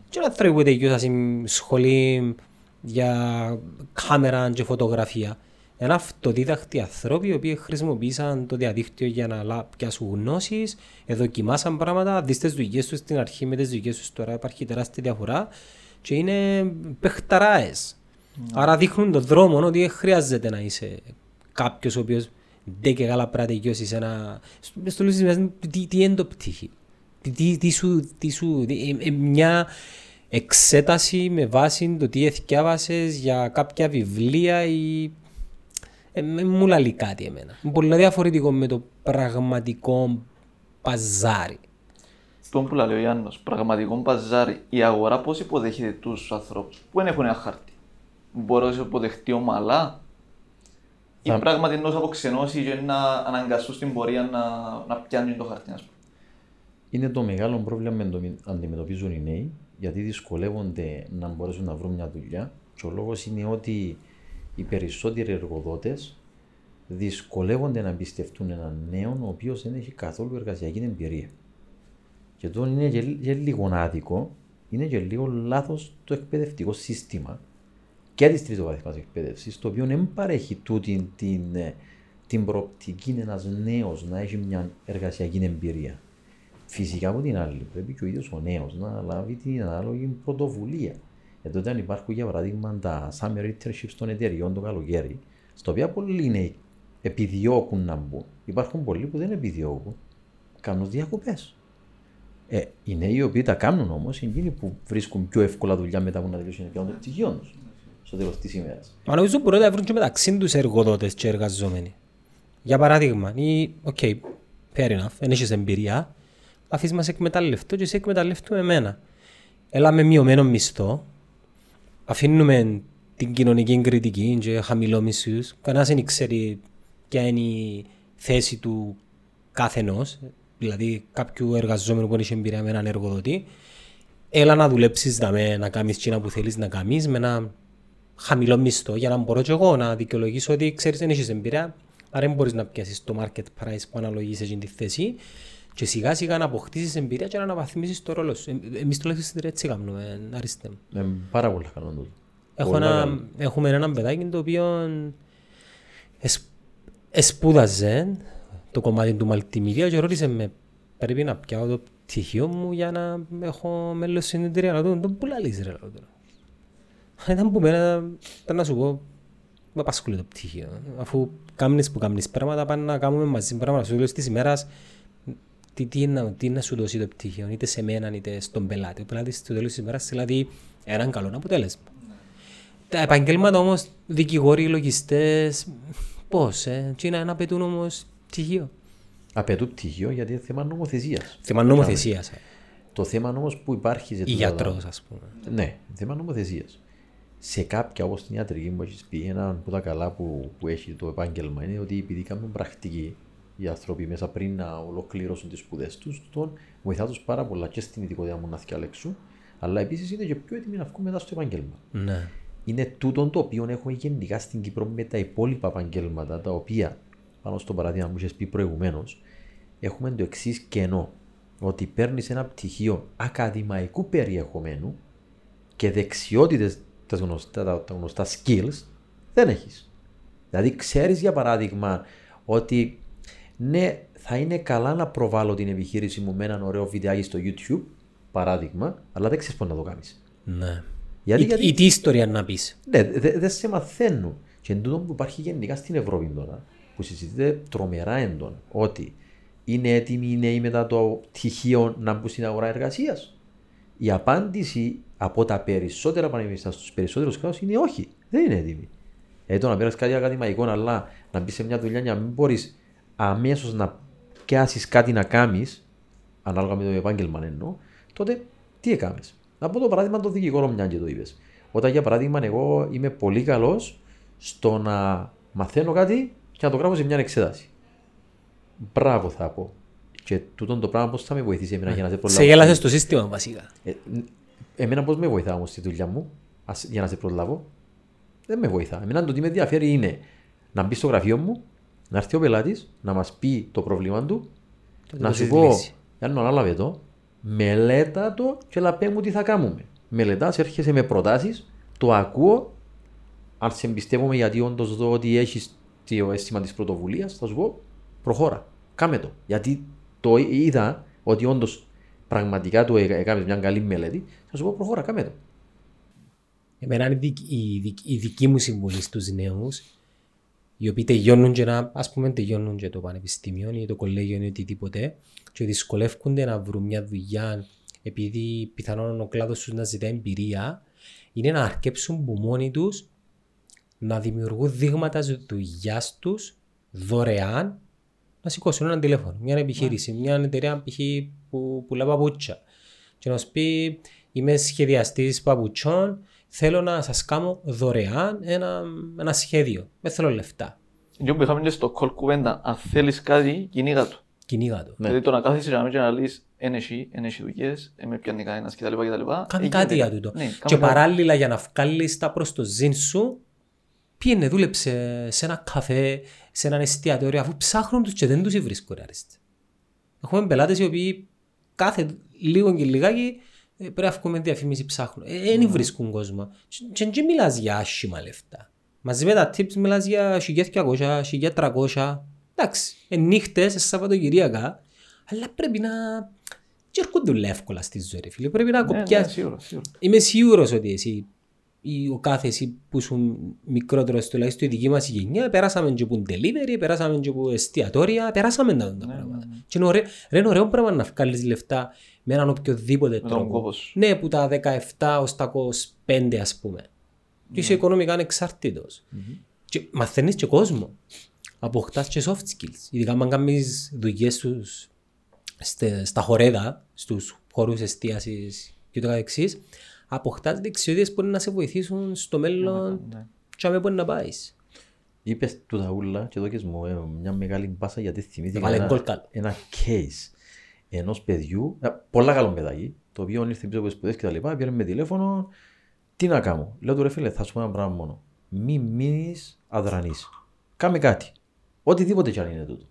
και να άνθρωποι που τελειώσαν σχολή για κάμερα και φωτογραφία. Είναι αυτοδίδακτοι άνθρωποι οι οποίοι χρησιμοποίησαν το διαδίκτυο για να λα- πιάσουν γνώσεις, δοκιμάσαν πράγματα, δεις τις δουλειές τους στην αρχή με τις δουλειές τους τώρα υπάρχει τεράστια διαφορά και είναι παιχταράες. Άρα δείχνουν τον δρόμο ότι δεν χρειάζεται να είσαι κάποιος ο οποίος δεν και καλά πρέπει να τελειώσεις ένα... Στο- Στο λέω στις τι, τι είναι το πτύχη. Τι, τι, τι σου, τι σου, τι- ε, ε, μια εξέταση με βάση το τι εθιάβασες για κάποια βιβλία ή ε, με μου λαλεί κάτι εμένα. Είναι πολύ διαφορετικό με το πραγματικό παζάρι. Το που λέει ο Γιάννος, πραγματικό παζάρι, η αγορά πώς υποδέχεται τους ανθρώπους που δεν έχουν ένα χάρτη. Μπορεί να σε υποδεχτεί ομαλά ή Θα- πράγματι ενός αποξενώσει και να αναγκαστούν στην πορεία να, να πιάνουν το χαρτί, ας πούμε. Είναι το μεγάλο πρόβλημα που αντιμετωπίζουν οι νέοι, γιατί δυσκολεύονται να μπορέσουν να βρουν μια δουλειά. Και ο λόγος είναι ότι οι περισσότεροι εργοδότες δυσκολεύονται να εμπιστευτούν έναν νέο ο οποίος δεν έχει καθόλου εργασιακή εμπειρία. Και εδώ είναι και, και λίγο άδικο, είναι και λίγο λάθος το εκπαιδευτικό σύστημα και της τριτοβάθμια εκπαίδευσης, το οποίο δεν παρέχει τούτη την, ε, την προοπτική ένας νέος να έχει μια εργασιακή εμπειρία. Φυσικά από την άλλη, πρέπει και ο ίδιος ο νέος να λάβει την ανάλογη πρωτοβουλία. Εδώ όταν υπάρχουν για παράδειγμα τα summer internships των εταιριών το καλοκαίρι, στο οποίο πολλοί νέοι επιδιώκουν να μπουν. Υπάρχουν πολλοί που δεν επιδιώκουν. Κάνουν διακοπές. Ε, οι νέοι οι οποίοι τα κάνουν όμως είναι εκείνοι που βρίσκουν πιο εύκολα δουλειά μετά που να τελειώσουν και το πτυχίο τους στο τέλος της ημέρας. Μα νομίζω μπορεί να βρουν και μεταξύ τους εργοδότες και εργαζόμενοι. Για παράδειγμα, ή, OK, okay, fair enough, δεν έχεις εμπειρία, αφήσεις μας εκμεταλλευτώ και σε εκμεταλλευτούμε εμένα. Έλα με μειωμένο μισθό, αφήνουμε την κοινωνική κριτική και χαμηλό μισθούς. Κανένας δεν ξέρει ποια είναι η θέση του καθενός, δηλαδή κάποιου εργαζόμενου που έχει εμπειρία με έναν εργοδότη. Έλα να δουλέψεις να, με, να κάνεις τσίνα που θέλεις να κάνεις με ένα χαμηλό μισθό για να μπορώ και εγώ να δικαιολογήσω ότι ξέρεις δεν έχεις εμπειρία άρα δεν μπορείς να πιάσεις το market price που αναλογείς σε τη θέση και σιγά σιγά να αποκτήσεις εμπειρία και να αναβαθμίσεις το ρόλο σου. Ε, εμείς τουλάχιστον έτσι κάνουμε, αριστε. Ε, πάρα πολύ καλό τούτο. Έχω ένα, έχουμε ένα παιδάκι το οποίο εσ, εσπούδαζε το κομμάτι του multimedia και ρώτησε με πρέπει να πιάω το πτυχίο μου για να έχω μέλος στην εταιρεία. Να τον πουλάλεις ρε λέω τώρα. Αν ήταν που μένα, ήταν να σου πω, με απασχολεί το πτυχίο. Αφού κάνεις που κάνεις πράγματα, πάνε να κάνουμε μαζί πράγματα. Σου λέω της ημέρας, τι, τι, είναι, τι είναι να σου δώσει το πτυχίο, είτε σε μένα είτε στον πελάτη. Ο πελάτης στο τέλος της ημέρας δηλαδή έναν καλό αποτέλεσμα. Τα επαγγέλματα όμως, δικηγόροι, λογιστές, πώς, ε, τι είναι να απαιτούν όμως πτυχίο; Απαιτούν πτυχίο γιατί είναι θέμα νομοθεσίας. Θέμα νομοθεσίας. Ε. Το θέμα όμως που υπάρχει. Ή γιατρός, ας πούμε. Ναι, θέμα νομοθεσίας. Σε κάποια, όπως την ιατρική μου έχεις πει, ένα από τα καλά που, που έχει το επάγγελμα είναι ότι επειδή κάνουν πρακτική οι άνθρωποι μέσα πριν να ολοκληρώσουν τις σπουδές τους, τον βοηθά τους πάρα πολλά και στην ειδικότητα μου να θυκαλέξουν, αλλά επίσης είναι και πιο έτοιμοι να βγουν μετά στο επάγγελμα. Ναι είναι τούτο το οποίο έχουμε γενικά στην Κύπρο με τα υπόλοιπα επαγγέλματα, τα οποία, πάνω στο παράδειγμα που είχες πει προηγουμένως, έχουμε το εξής κενό. Ότι παίρνεις ένα πτυχίο ακαδημαϊκού περιεχομένου και δεξιότητες, τα γνωστά, τα γνωστά skills, δεν έχεις. Δηλαδή, ξέρεις για παράδειγμα ότι ναι, θα είναι καλά να προβάλλω την επιχείρηση μου με έναν ωραίο βιντεάκι στο YouTube, παράδειγμα, αλλά δεν ξέρεις πώς να το κάνεις. Ναι. Γιατί, ή, γιατί... ή τι ιστορία να πεις. Ναι, δεν δε σε μαθαίνουν. Και εντούτο που υπάρχει γενικά στην Ευρώπη τώρα, που συζητείται τρομερά έντονα, ότι είναι έτοιμοι οι νέοι μετά το πτυχίο να μπουν στην αγορά εργασίας. Η απάντηση από τα περισσότερα πανεπιστήμια στους περισσότερους κλάδου είναι όχι. Δεν είναι έτοιμοι. Ε, το να πέρασε κάτι ακαδημαϊκό, αλλά να μπεις σε μια δουλειά για να μην μπορείς αμέσως να πιάσεις κάτι να κάνεις, ανάλογα με το επάγγελμα εννοώ, τότε τι έκανε. Να πω το παράδειγμα των δικηγόρων, μια και το είπες. Όταν για παράδειγμα εγώ είμαι πολύ καλός στο να μαθαίνω κάτι και να το γράφω σε μια εξέταση. Μπράβο θα πω. Και τούτο το πράγμα πώς θα με βοηθήσει εμένα για να σε προλάβω. Σε γέλασες στο σύστημα βασικά. Ε, εμένα πώς με βοηθά όμως στη δουλειά μου για να σε προλάβω. Δεν με βοηθά. Εμένα το τι με ενδιαφέρει είναι να μπει στο γραφείο μου, να έρθει ο πελάτης, να μας πει το πρόβλημα του, να σου πω, αν ανάλαβε το, μελέτα το και λαπέ μου τι θα κάνουμε. Μελετάς, έρχεσαι με προτάσεις, το ακούω. Αν σε εμπιστεύομαι γιατί όντως δω ότι έχεις το αίσθημα της πρωτοβουλίας, θα σου πω προχώρα. Κάμε το. Γιατί το είδα ότι όντως πραγματικά το έκανε μια καλή μελέτη, θα σου πω προχώρα, κάμε το. Εμένα η δική, η, η δική μου συμβουλή στους νέους, οι οποίοι τελειώνουν και να, ας πούμε, τελειώνουν και το πανεπιστήμιο ή το κολέγιο ή οτιδήποτε, και δυσκολεύονται να βρουν μια δουλειά επειδή πιθανόν ο κλάδος τους να ζητά εμπειρία, είναι να αρκέψουν από μόνοι τους να δημιουργούν δείγματα δουλειάς τους δωρεάν να σηκώσουν ένα τηλέφωνο, μια επιχείρηση, yeah. μια εταιρεία π.χ. που πουλά παπούτσια. Και να σου πει, είμαι σχεδιαστής παπουτσών, θέλω να σας κάνω δωρεάν ένα, ένα σχέδιο. Δεν θέλω λεφτά. Και που είχαμε στο κόλ κουβέντα, αν θέλεις κάτι, κυνήγα του κυνήγα το. Δηλαδή το να κάθεσαι να μην να λύσεις ένεση, ένεση δουλειές, με πιάνει κανένας κτλ. Κάνει κάτι για τούτο. Ναι, και παράλληλα για να βγάλεις τα προς το ζήν σου, πήγαινε, δούλεψε σε ένα καφέ, σε ένα εστιατόριο, αφού ψάχνουν τους και δεν τους βρίσκουν αρέστη. Έχουμε πελάτες οι οποίοι κάθε λίγο και λιγάκι ε, πρέπει να βγούμε διαφήμιση ψάχνουν. Δεν ε, βρίσκουν κόσμο. Και δεν μιλάς για άσχημα λεφτά. Μαζί με τα tips μιλάς για 1200, 1300, Εντάξει, νύχτες, Σαββατοκυριακά, αλλά πρέπει να. Και έρχονται εύκολα στη ζωή, φίλε. Πρέπει να κοπιάσει. Ναι, ναι, Είμαι σίγουρος ότι εσύ ή ο κάθε εσύ που ήσουν μικρότερος τουλάχιστον η δική μας γενιά, περάσαμε και που delivery, περάσαμε και που εστιατόρια, περάσαμε τα τα πράγματα. Και είναι ωραίο, ρε, είναι ωραίο πράγμα να βγάλεις λεφτά με έναν οποιοδήποτε Με τον τρόπο. κόπος σου. Ναι, που τα 17 ως τα 25 ας πούμε. Και είσαι οικονομικά ανεξάρτητος. Και μαθαίνεις και κόσμο. Αποκτάς και soft skills. Ειδικά αν κάνεις δουλειές στους, στε- στα χορέδα, στους χώρους εστίασης και το καθεξής, αποκτάς δεξιότητες που μπορεί να σε βοηθήσουν στο μέλλον Ναι. και αμέ μπορεί να πάεις. Είπες του τα ούλα και εδώ και μου ε, μια μεγάλη μπάσα γιατί θυμήθηκα Έβαλε ένα, γκολ κάτω. ένα case ενός παιδιού, ε, πολλά καλό παιδάκι, το οποίο ήρθε πίσω από τις σπουδές και τα λοιπά, πήρε με τηλέφωνο, τι να κάνω; Λέω του ρε φίλε, θα σου πω ένα πράγμα μόνο. Μη μείνεις αδρανής. Κάμε κάτι. Οτιδήποτε κι αν είναι τούτο.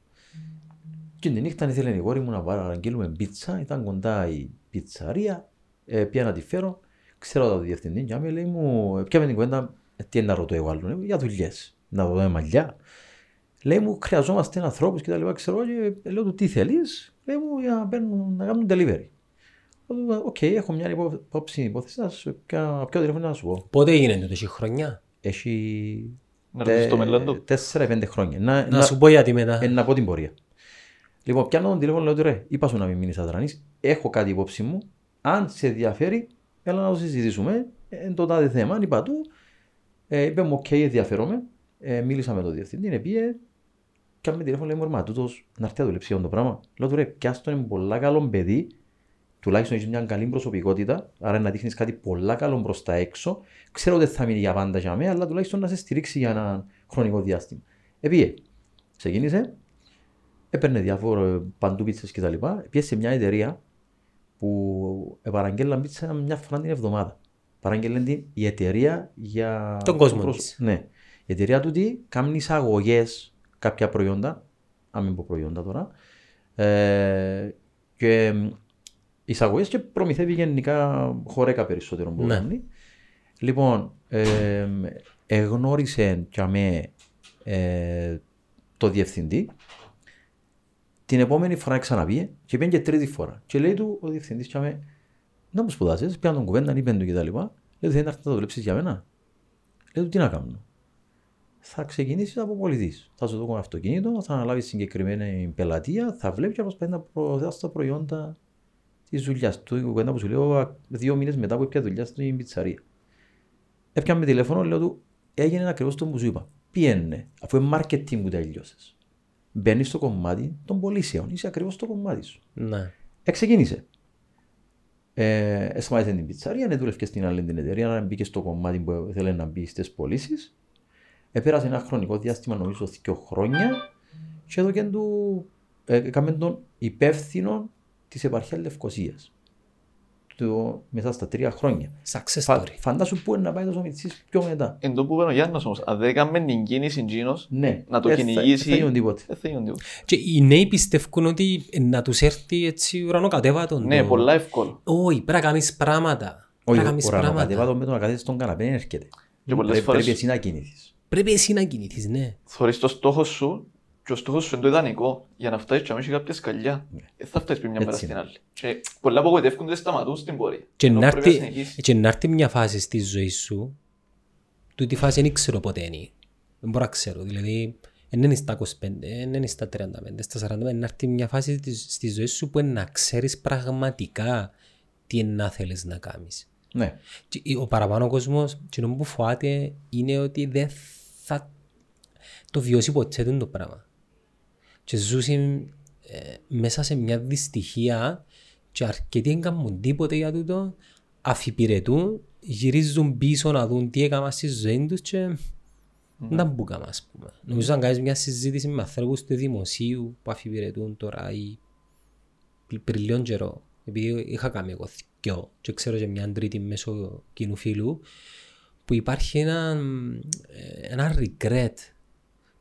Και την νύχτα ήθελε η κόρη μου να παραγγείλουμε πίτσα, ήταν κοντά η πιτσαρία, ε, πια να τη φέρω. Ξέρω το διευθυντή, και άμε λέει μου, ε, πιάμε την κουβέντα, ε, τι είναι να ρωτώ εγώ άλλο, ε, για δουλειές, να δω μαλλιά. Λέει μου, χρειαζόμαστε ανθρώπους και τα λοιπά. Ξέρω και λέω του τι θέλεις; Λέει μου, για να, παίρνουν, να κάνουν delivery. Λέω του, Οκ, έχω μια υπό- υπόψη υπόθεση. Να σου ποιο ποιο τηλέφωνο να σου πω. Πότε έγινε τούτο, έχει χρονιά; Έχει Να ρωτήσεις το μέλλον του. 4-5 χρόνια. Να, Να σου πω γιατί μετά. ε, να πω την πορεία. Λοιπόν, πιάνω τον τηλέφωνο, λέω του ρε, είπα σου να μην μείνεις αδρανής. Έχω κάτι υπόψη μου. Αν σε ενδιαφέρει, έλα να το συζητήσουμε. Ε, το τάδε θέμα, είπα του. Ε, είπε μου, οκ, ενδιαφέρομαι. Ε, μίλησα με τον διευθυντή, είναι πήγε. Πιάνει με τηλέφωνο λέει μου, «Μα, τούτος να έρθει να δουλέψει για αυτό το πράγμα. Λέω του ρε, πιάστο είναι πολλά καλό παιδί. Τουλάχιστον έχεις μια καλή προσωπικότητα. Άρα να δείχνεις κάτι πολλά καλό προς τα έξω. Ξέρω ότι δεν θα μείνει για πάντα για μένα, αλλά τουλάχιστον να σε στηρίξει για ένα χρονικό διάστημα. Επίε, ξεκίνησε, έπαιρνε διάφορα παντού πίτσες και τα λοιπά. Πήγε σε μια εταιρεία που παραγγέλναν πίτσα μια φορά την εβδομάδα. Παραγγέλναν την η εταιρεία για... Τον κόσμο το πρόσ- της. Ναι. Η εταιρεία του τι κάνει εισαγωγές κάποια προϊόντα, αν μην πω προϊόντα τώρα, ε, και εισαγωγές και προμηθεύει γενικά χωρέκα περισσότερο που Ναι. κάνει. Λοιπόν, ε, εγνώρισε για με ε, το διευθυντή. Την επόμενη φορά ξαναπήγε και πήγε και τρίτη φορά. Και λέει του ο διευθυντής για με, να μου σπουδάσεις, πιάνε τον κουβέντα, είπεν του και τα λοιπά. Λέει του, θέλει να έρθει να το δουλέψεις για μένα; Λέει του, τι να κάνω; Θα ξεκινήσεις από πολιτής. Θα σου δώσω αυτοκίνητο, θα αναλάβεις συγκεκριμένη πελατεία, θα βλέπεις και προσπαθείς να προωθάς τα προϊόντα της δουλειάς του. Η κουβέντα που σου λέω α, δύο μήνες μετά που έπια δουλειά στην πιτσαρία. Έπιαμε με τηλέφωνο, λέω του, έγινε ακριβώς το που σου είπα. Πιένε, αφού είναι marketing που τελειώσει. Μπαίνεις στο κομμάτι των πωλήσεων, είσαι ακριβώς στο κομμάτι σου. Ναι. Εξεκίνησε. Ε, Εσμάθησε την πιτσαρία, ναι, δούλευε και στην άλλη την εταιρεία, να μπήκες στο κομμάτι που ήθελε να μπεις στις πωλήσεις. Επέρασε ένα χρονικό διάστημα, νομίζω δύο χρόνια, και εδώ και του ε, έκαμε τον υπεύθυνο της επαρχίας Λευκοσία. Μέσα στα τρία χρόνια. Success Φα, story. φαντάσου πού είναι να πάει το Μιτσής πιο μετά. Εν τω που είπε ο Γιάννος όμως, αν δεν έκαμε την κίνηση εκείνος, Ναι, να το δεν θα- κυνηγήσει, δεν θα γίνει τίποτε. δεν θα γίνει τίποτε. Και οι νέοι πιστεύουν ότι να τους έρθει έτσι ουρανοκατέβατον. Ναι, το- πολλά εύκολο. Όχι, πρέπει να κάνεις πράγματα. Όχι, Πρέπει να ο κάνεις ουρανοκατέβατο πράγματα. με το να κάθεσαι στον καναπέ δεν έρχεται. Και πολλές Πρέπει- φορές- Πρέπει εσύ να κινηθείς. Πρέπει εσύ να κινηθείς, ναι. Θωρείς το στόχο σου και ο στόχος σου είναι το ιδανικό για να φτάσεις και να μην έχεις κάποια σκαλιά. Δεν θα φτάσεις πριν μια μέρα Έτσι στην είναι. άλλη. Και πολλά απογοητεύκονται δεν σταματούν στην πορεία. Και Ενώ να πρέπει να έρθει- συνεχίσεις. και να έρθει μια φάση στη ζωή σου, τούτη φάση δεν ξέρω πότε είναι. Δεν μπορώ να ξέρω. Δηλαδή, δεν είναι στα 25, δεν είναι στα 35, στα 45. Να έρθει μια φάση της- στη ζωή σου που είναι να ξέρεις πραγματικά τι είναι να θέλεις να κάνεις. Ναι. Και Ο παραπάνω κόσμος, το που φοβάται είναι ότι δεν θα το βιώσει ποτέ το πράγμα. Και ζούσε ε, μέσα σε μια δυστυχία και αρκετοί δεν κάνουν τίποτε για τούτο, αφιπηρετούν, γυρίζουν πίσω να δουν τι έκαναν στη ζωή τους και δεν τα μπούκαμε ας πούμε. Νομίζω αν κάνεις μια συζήτηση με ανθρώπους του δημοσίου που αφιπηρετούν τώρα ή πρι- πριν λίγο καιρό, επειδή είχα κάνει εγώ δυο και ξέρω και μια τρίτη μέσω κοινού φίλου, που υπάρχει ένα, ε, ένα regret,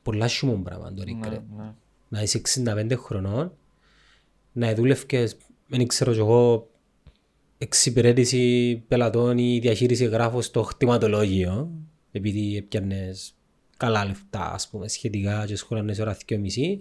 πολλά σιμό πράγμα το regret. Ναι, ναι. Να είσαι 65 χρονών, να δούλευκες, δεν ξέρω κι εγώ, εξυπηρέτηση πελατών ή διαχείριση γράφω στο χτιματολόγιο, επειδή έπιανες καλά λεφτά, ας πούμε, σχετικά και σχολανές ώρα και μισή,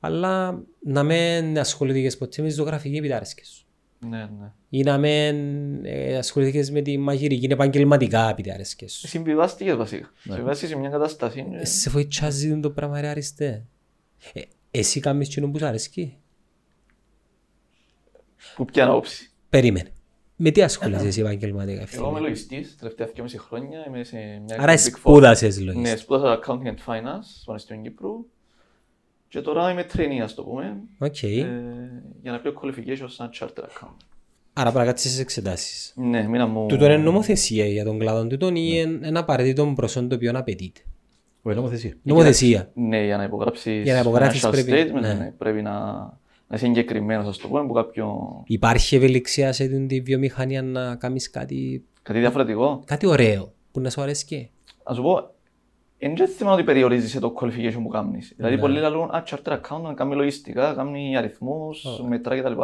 αλλά να μην ασχοληθήκες ποτέ με τη ζωγραφική επιτάρρεσκες σου. Ναι, ναι. ή να μην ε, ασχοληθήκες με τη μαγειρική επαγγελματικά επειδή αρέσκες σου. Συμβιβάστηκες βασικά. Συμβιβάστηκες σε μια κατάσταση. ε, Ε, Σε βοηθάζει το πράγμα ρε αριστέ. Ε, εσύ κάνεις κοινό που σου αρέσκει. Που ποια άποψη. Περίμενε. Με τι ασχολείσαι εσύ επαγγελματικά Εγώ είμαι ευθύνη. λογιστής, τελευταία 2,5 χρόνια είμαι σε μια Άρα Big Four. σπούδασες Ναι, λογιστή. σπούδασα Accounting and Finance στο Πανεπιστήμιο Κύπρου και τώρα είμαι trainee, ας το πούμε, Οκ. ε, για να πιάω qualification σαν Chartered Accountant. Άρα πρέπει να κάτσεις στις εξετάσεις. Ναι, μήνα μου... Τούτο είναι νομοθεσία για τον κλάδο τούτον ή είναι ένα απαραίτητο προσόν το οποίο απαιτείται. Όχι, νομοθεσία. Νομοθεσία. Ναι, για να υπογράψεις, Για να υπογράψεις financial πρέπει- statement, ναι. ναι, πρέπει να, να είσαι εγκεκριμένος, ας το πούμε, από κάποιο... Υπάρχει ευελιξία σε την τη βιομηχανία να κάνεις κάτι, Κάτι διαφορετικό. κάτι ωραίο που να σου αρέσει. Να σου πω, δεν είναι θέμα ότι περιορίζεσαι το qualification που κάνεις. Δηλαδή, Ναι. πολλοί λαλούν, α, charter account, κάνει λογιστικά, κάνει αριθμούς, μετρά κτλ.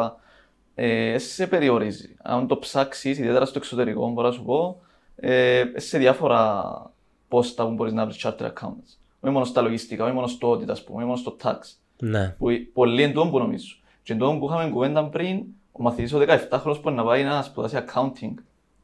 Ε, σε περιορίζει. Αν το ψάξεις, ιδιαίτερα στο εξωτερικό, μπορώ να σου πω, ε, σε διάφορα πόστα που μπορείς να βρεις charter accounts. Όχι μόνος στα λογιστικά, όχι μόνος στο audit, ας πούμε, όχι μόνος στο tax. Ναι. Που πολλοί εν τούτον που νομίζω. Και εν τούτον που είχαμε κουβέντα πριν, ο μαθητής ο 17χρονος που είναι να πάει να σπουδάσει accounting,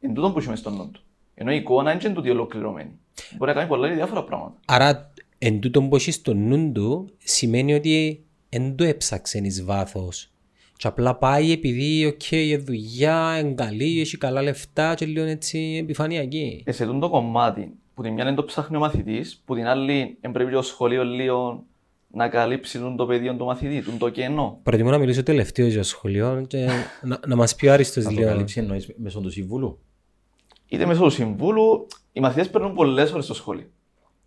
εν τούτον που είχε μες στον νου του. Ενώ η εικόνα είναι και τούτη ολοκληρωμένη. Μπορεί να κάνει πολλά διάφορα πράγματα. Άρα, εν τούτον που έχεις στο νου του, σημαίνει ότι εν το έψαξε εις βάθος. Και απλά πάει επειδή, οκ, η δουλειά, είναι καλή, έχει καλά λεφτά και λίγο έτσι επιφανειακή. Ε, σε τούτο το κομμάτι, που την μια είναι το ψάχνει ο μαθητής, που την άλλη εν πρέπει το σχολείο λίγο να καλύψει τον το πεδίο του μαθητή, τον το κενό. Προτιμώ να μιλήσω τελευταίο για σχολείο και να, να μας πει ο Άριστος Να το λίγο. καλύψει εννοείς μέσω του συμβούλου. Είτε μέσω του συμβούλου, οι μαθητές παίρνουν πολλές ώρες στο σχολείο.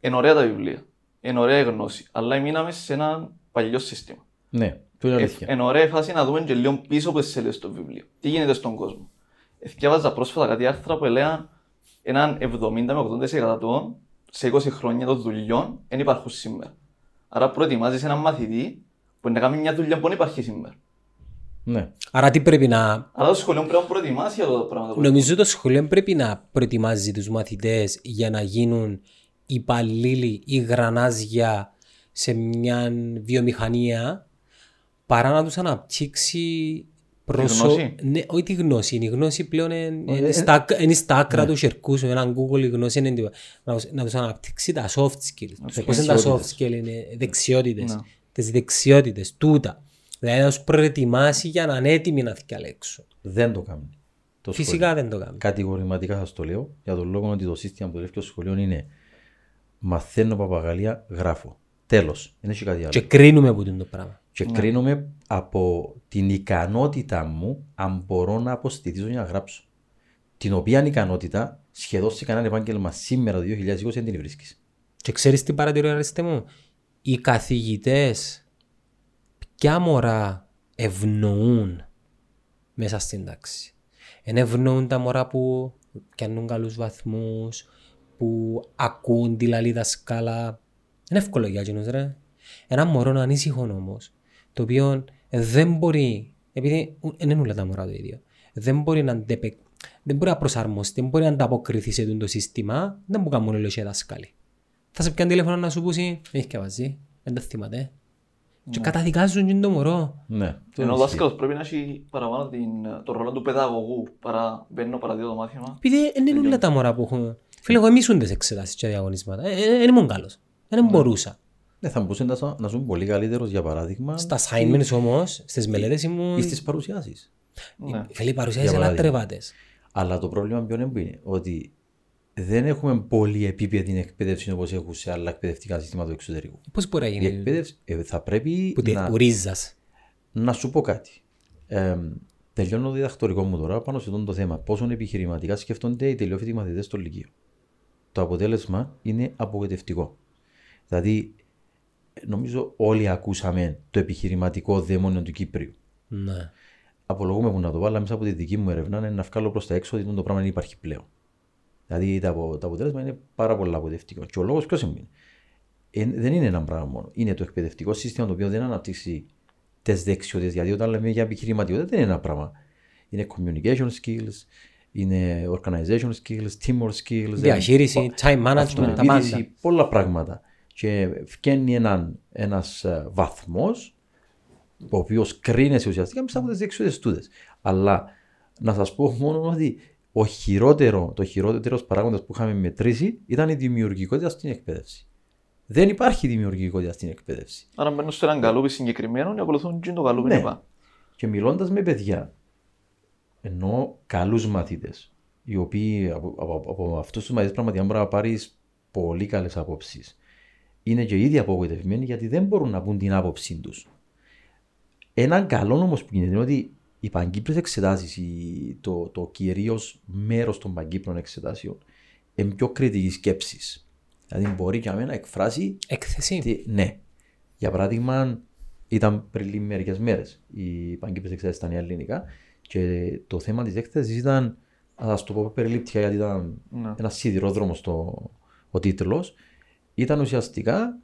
Είναι ωραία τα βιβλία, είναι ωραία η γνώση, αλλά μείναμε σε ένα παλιό σύστημα. Ναι, το είναι Ε, αλήθεια. Εν ωραία η φάση να δούμε και λίγο πίσω από τις σελίδες του βιβλίου. Τι γίνεται στον κόσμο. Εθιάβαζα πρόσφατα κάτι άρθρα που έλεγαν έναν 70 με 80% σε 20 χρόνια των δουλειών δεν υπάρχουν σήμερα. Άρα προετοιμάζεις έναν μαθητή που να κάνει μια δουλειά που δεν υπάρχει σήμερα. Ναι. Άρα τι πρέπει να... Άρα το σχολείο πρέπει να προετοιμάσει για το πράγμα. Νομίζω το σχολείο πρέπει να προετοιμάζει τους μαθητές για να γίνουν υπαλλήλοι ή γρανάζια σε μια βιομηχανία παρά να τους αναπτύξει προσω... γνώση; Ναι, όχι τη γνώση. Η γνώση πλέον είναι, Ε, είναι, ε, στα, είναι στα άκρα του χερκού σου. Έναν Google η γνώση είναι τίποτα. να, τους- να τους αναπτύξει τα soft skills. τους Πώς είναι τα soft δεξιότητες. skills, είναι δεξιότητες. Ναι. Τις δεξιότητες, τούτα. Δηλαδή να τους προετοιμάσει για να είναι έτοιμοι να διαλέξουν. Δεν το κάνει. Το Φυσικά δεν το κάνει. Κατηγορηματικά θα το λέω για τον λόγο ότι το σύστημα που δουλεύει στο σχολείο είναι μαθαίνω παπαγαλία, γράφω. Τέλος. Δεν έχει κάτι άλλο. Και κρίνουμε από το πράγμα. Και κρίνομαι από την ικανότητα μου αν μπορώ να αποστηθήσω για να γράψω. Την οποία ικανότητα σχεδόν σε κανένα επάγγελμα σήμερα το 2020 δεν την βρίσκεις. Και ξέρεις τι παρατηρώ αρέστε μου; Οι καθηγητές ποια μωρά ευνοούν μέσα στην τάξη. Εν ευνοούν τα μωρά που κάνουν καλούς βαθμούς, που ακούν τη λαλή δασκάλα. Είναι εύκολο για εκείνους ρε. Ένα μωρό ανήσυχο όμως, το οποίο δεν μπορεί, επειδή ου- δεν είναι όλα τα μωρά το ίδιο, δεν μπορεί να αντεπε... δεν μπορεί να προσαρμοστεί, δεν μπορεί να ανταποκριθεί σε τούτο το σύστημα, δεν μπορεί να κάνουν όλοι οι δάσκαλοι. Θα σε πιάνει τηλέφωνο να σου πούσει, έχει και βαζί, δεν τα θυμάται. Και καταδικάζουν και το μωρό. Ναι. το Ενώ ο ισχύει. δάσκαλος πρέπει να έχει παραπάνω την, το ρόλο του παιδαγωγού παρά μπαίνω παραδείγμα το μάθημα. Επειδή δεν είναι όλα τα μωρά που έχουν. Φίλε, εγώ εμείς τις εξετάσεις και διαγωνίσματα. Ε, ε, Δεν ήμουν καλός. Δεν μπορούσα. Ναι, θα μπορούσε να, να ζουν πολύ καλύτερος για παράδειγμα Στα assignments όμως, στις μελέτες ήμουν... ή στις παρουσιάσεις. Ναι. Φίλε, παρουσιάζεις Για αλλά παράδειγμα. τρεβάτες. Αλλά το πρόβλημα ποιο είναι που είναι; Ότι δεν έχουμε πολύ επίπεδη εκπαίδευση όπως έχουν σε άλλα εκπαιδευτικά συστήματα του εξωτερικού. Πώς μπορεί να Η γίνει; εκπαίδευση ε, θα πρέπει που τη- να, που ρίζας. να σου πω κάτι. Ε, τελειώνω το διδακτορικό μου τώρα πάνω σε αυτό το θέμα. Πόσο επιχειρηματικά σκέφτονται οι τελειόφοιτοι μαθητές στο Λυκείο. Το αποτέλεσμα είναι απογοητευτικό. Δηλαδή, νομίζω όλοι ακούσαμε το επιχειρηματικό δαίμονιο του Κύπριου. Ναι. Απολογούμε που να το βάλω μέσα από τη δική μου έρευνα είναι να βγάλω προς τα έξω ότι το πράγμα δεν υπάρχει πλέον. Δηλαδή το, απο- το αποτέλεσμα είναι πάρα πολύ απογοητευτικό. Και ο λόγος ποιος είναι; Ε, δεν είναι ένα πράγμα μόνο. Είναι το εκπαιδευτικό σύστημα το οποίο δεν αναπτύσσει τι δεξιότητες. Γιατί όταν λέμε για επιχειρηματικότητα δεν είναι ένα πράγμα. Είναι communication skills, είναι organization skills, teamwork skills. Διαχείριση, time management, τα πάντα. αυτοεπίθεση, πολλά πράγματα. Και βγαίνει έναν, ένας ε, βαθμός ο οποίος κρίνεσαι ουσιαστικά μέσα από τις δεξιότητες τούτες. Αλλά να σας πω μόνο ότι ο χειρότερο, το χειρότερο παράγοντας που είχαμε μετρήσει ήταν η δημιουργικότητα στην εκπαίδευση. Δεν υπάρχει δημιουργικότητα στην εκπαίδευση. Άρα μπαίνουν σε έναν καλούπι συγκεκριμένο και ακολουθούν και το καλούπι Ναι. είπα. Και μιλώντας με παιδιά, ενώ καλούς μαθητές, οι οποίοι από, από, από αυτούς τους μαθητές πραγματικά μπορεί να πάρεις πολύ καλές απόψεις, είναι και ήδη απογοητευμένοι γιατί δεν μπορούν να πούν την άποψή τους. Έναν καλό όμως που γίνεται είναι ότι οι παγκύπριε εξετάσεις, το, το κυρίως μέρος των παγκύπριων εξετάσεων, είναι πιο κριτικής σκέψης. Δηλαδή μπορεί για μένα να εκφράσει Έκθεση. τι- ναι. Για παράδειγμα, ήταν πριν μερικές μέρες. Οι παγκύπριε εξετάσει ήταν ελληνικά και το θέμα της έκθεσης ήταν, να σας το πω περιληπτικά γιατί ήταν Ναι. ένας σιδηρόδρομος στο, ο τίτλος, ήταν ουσιαστικά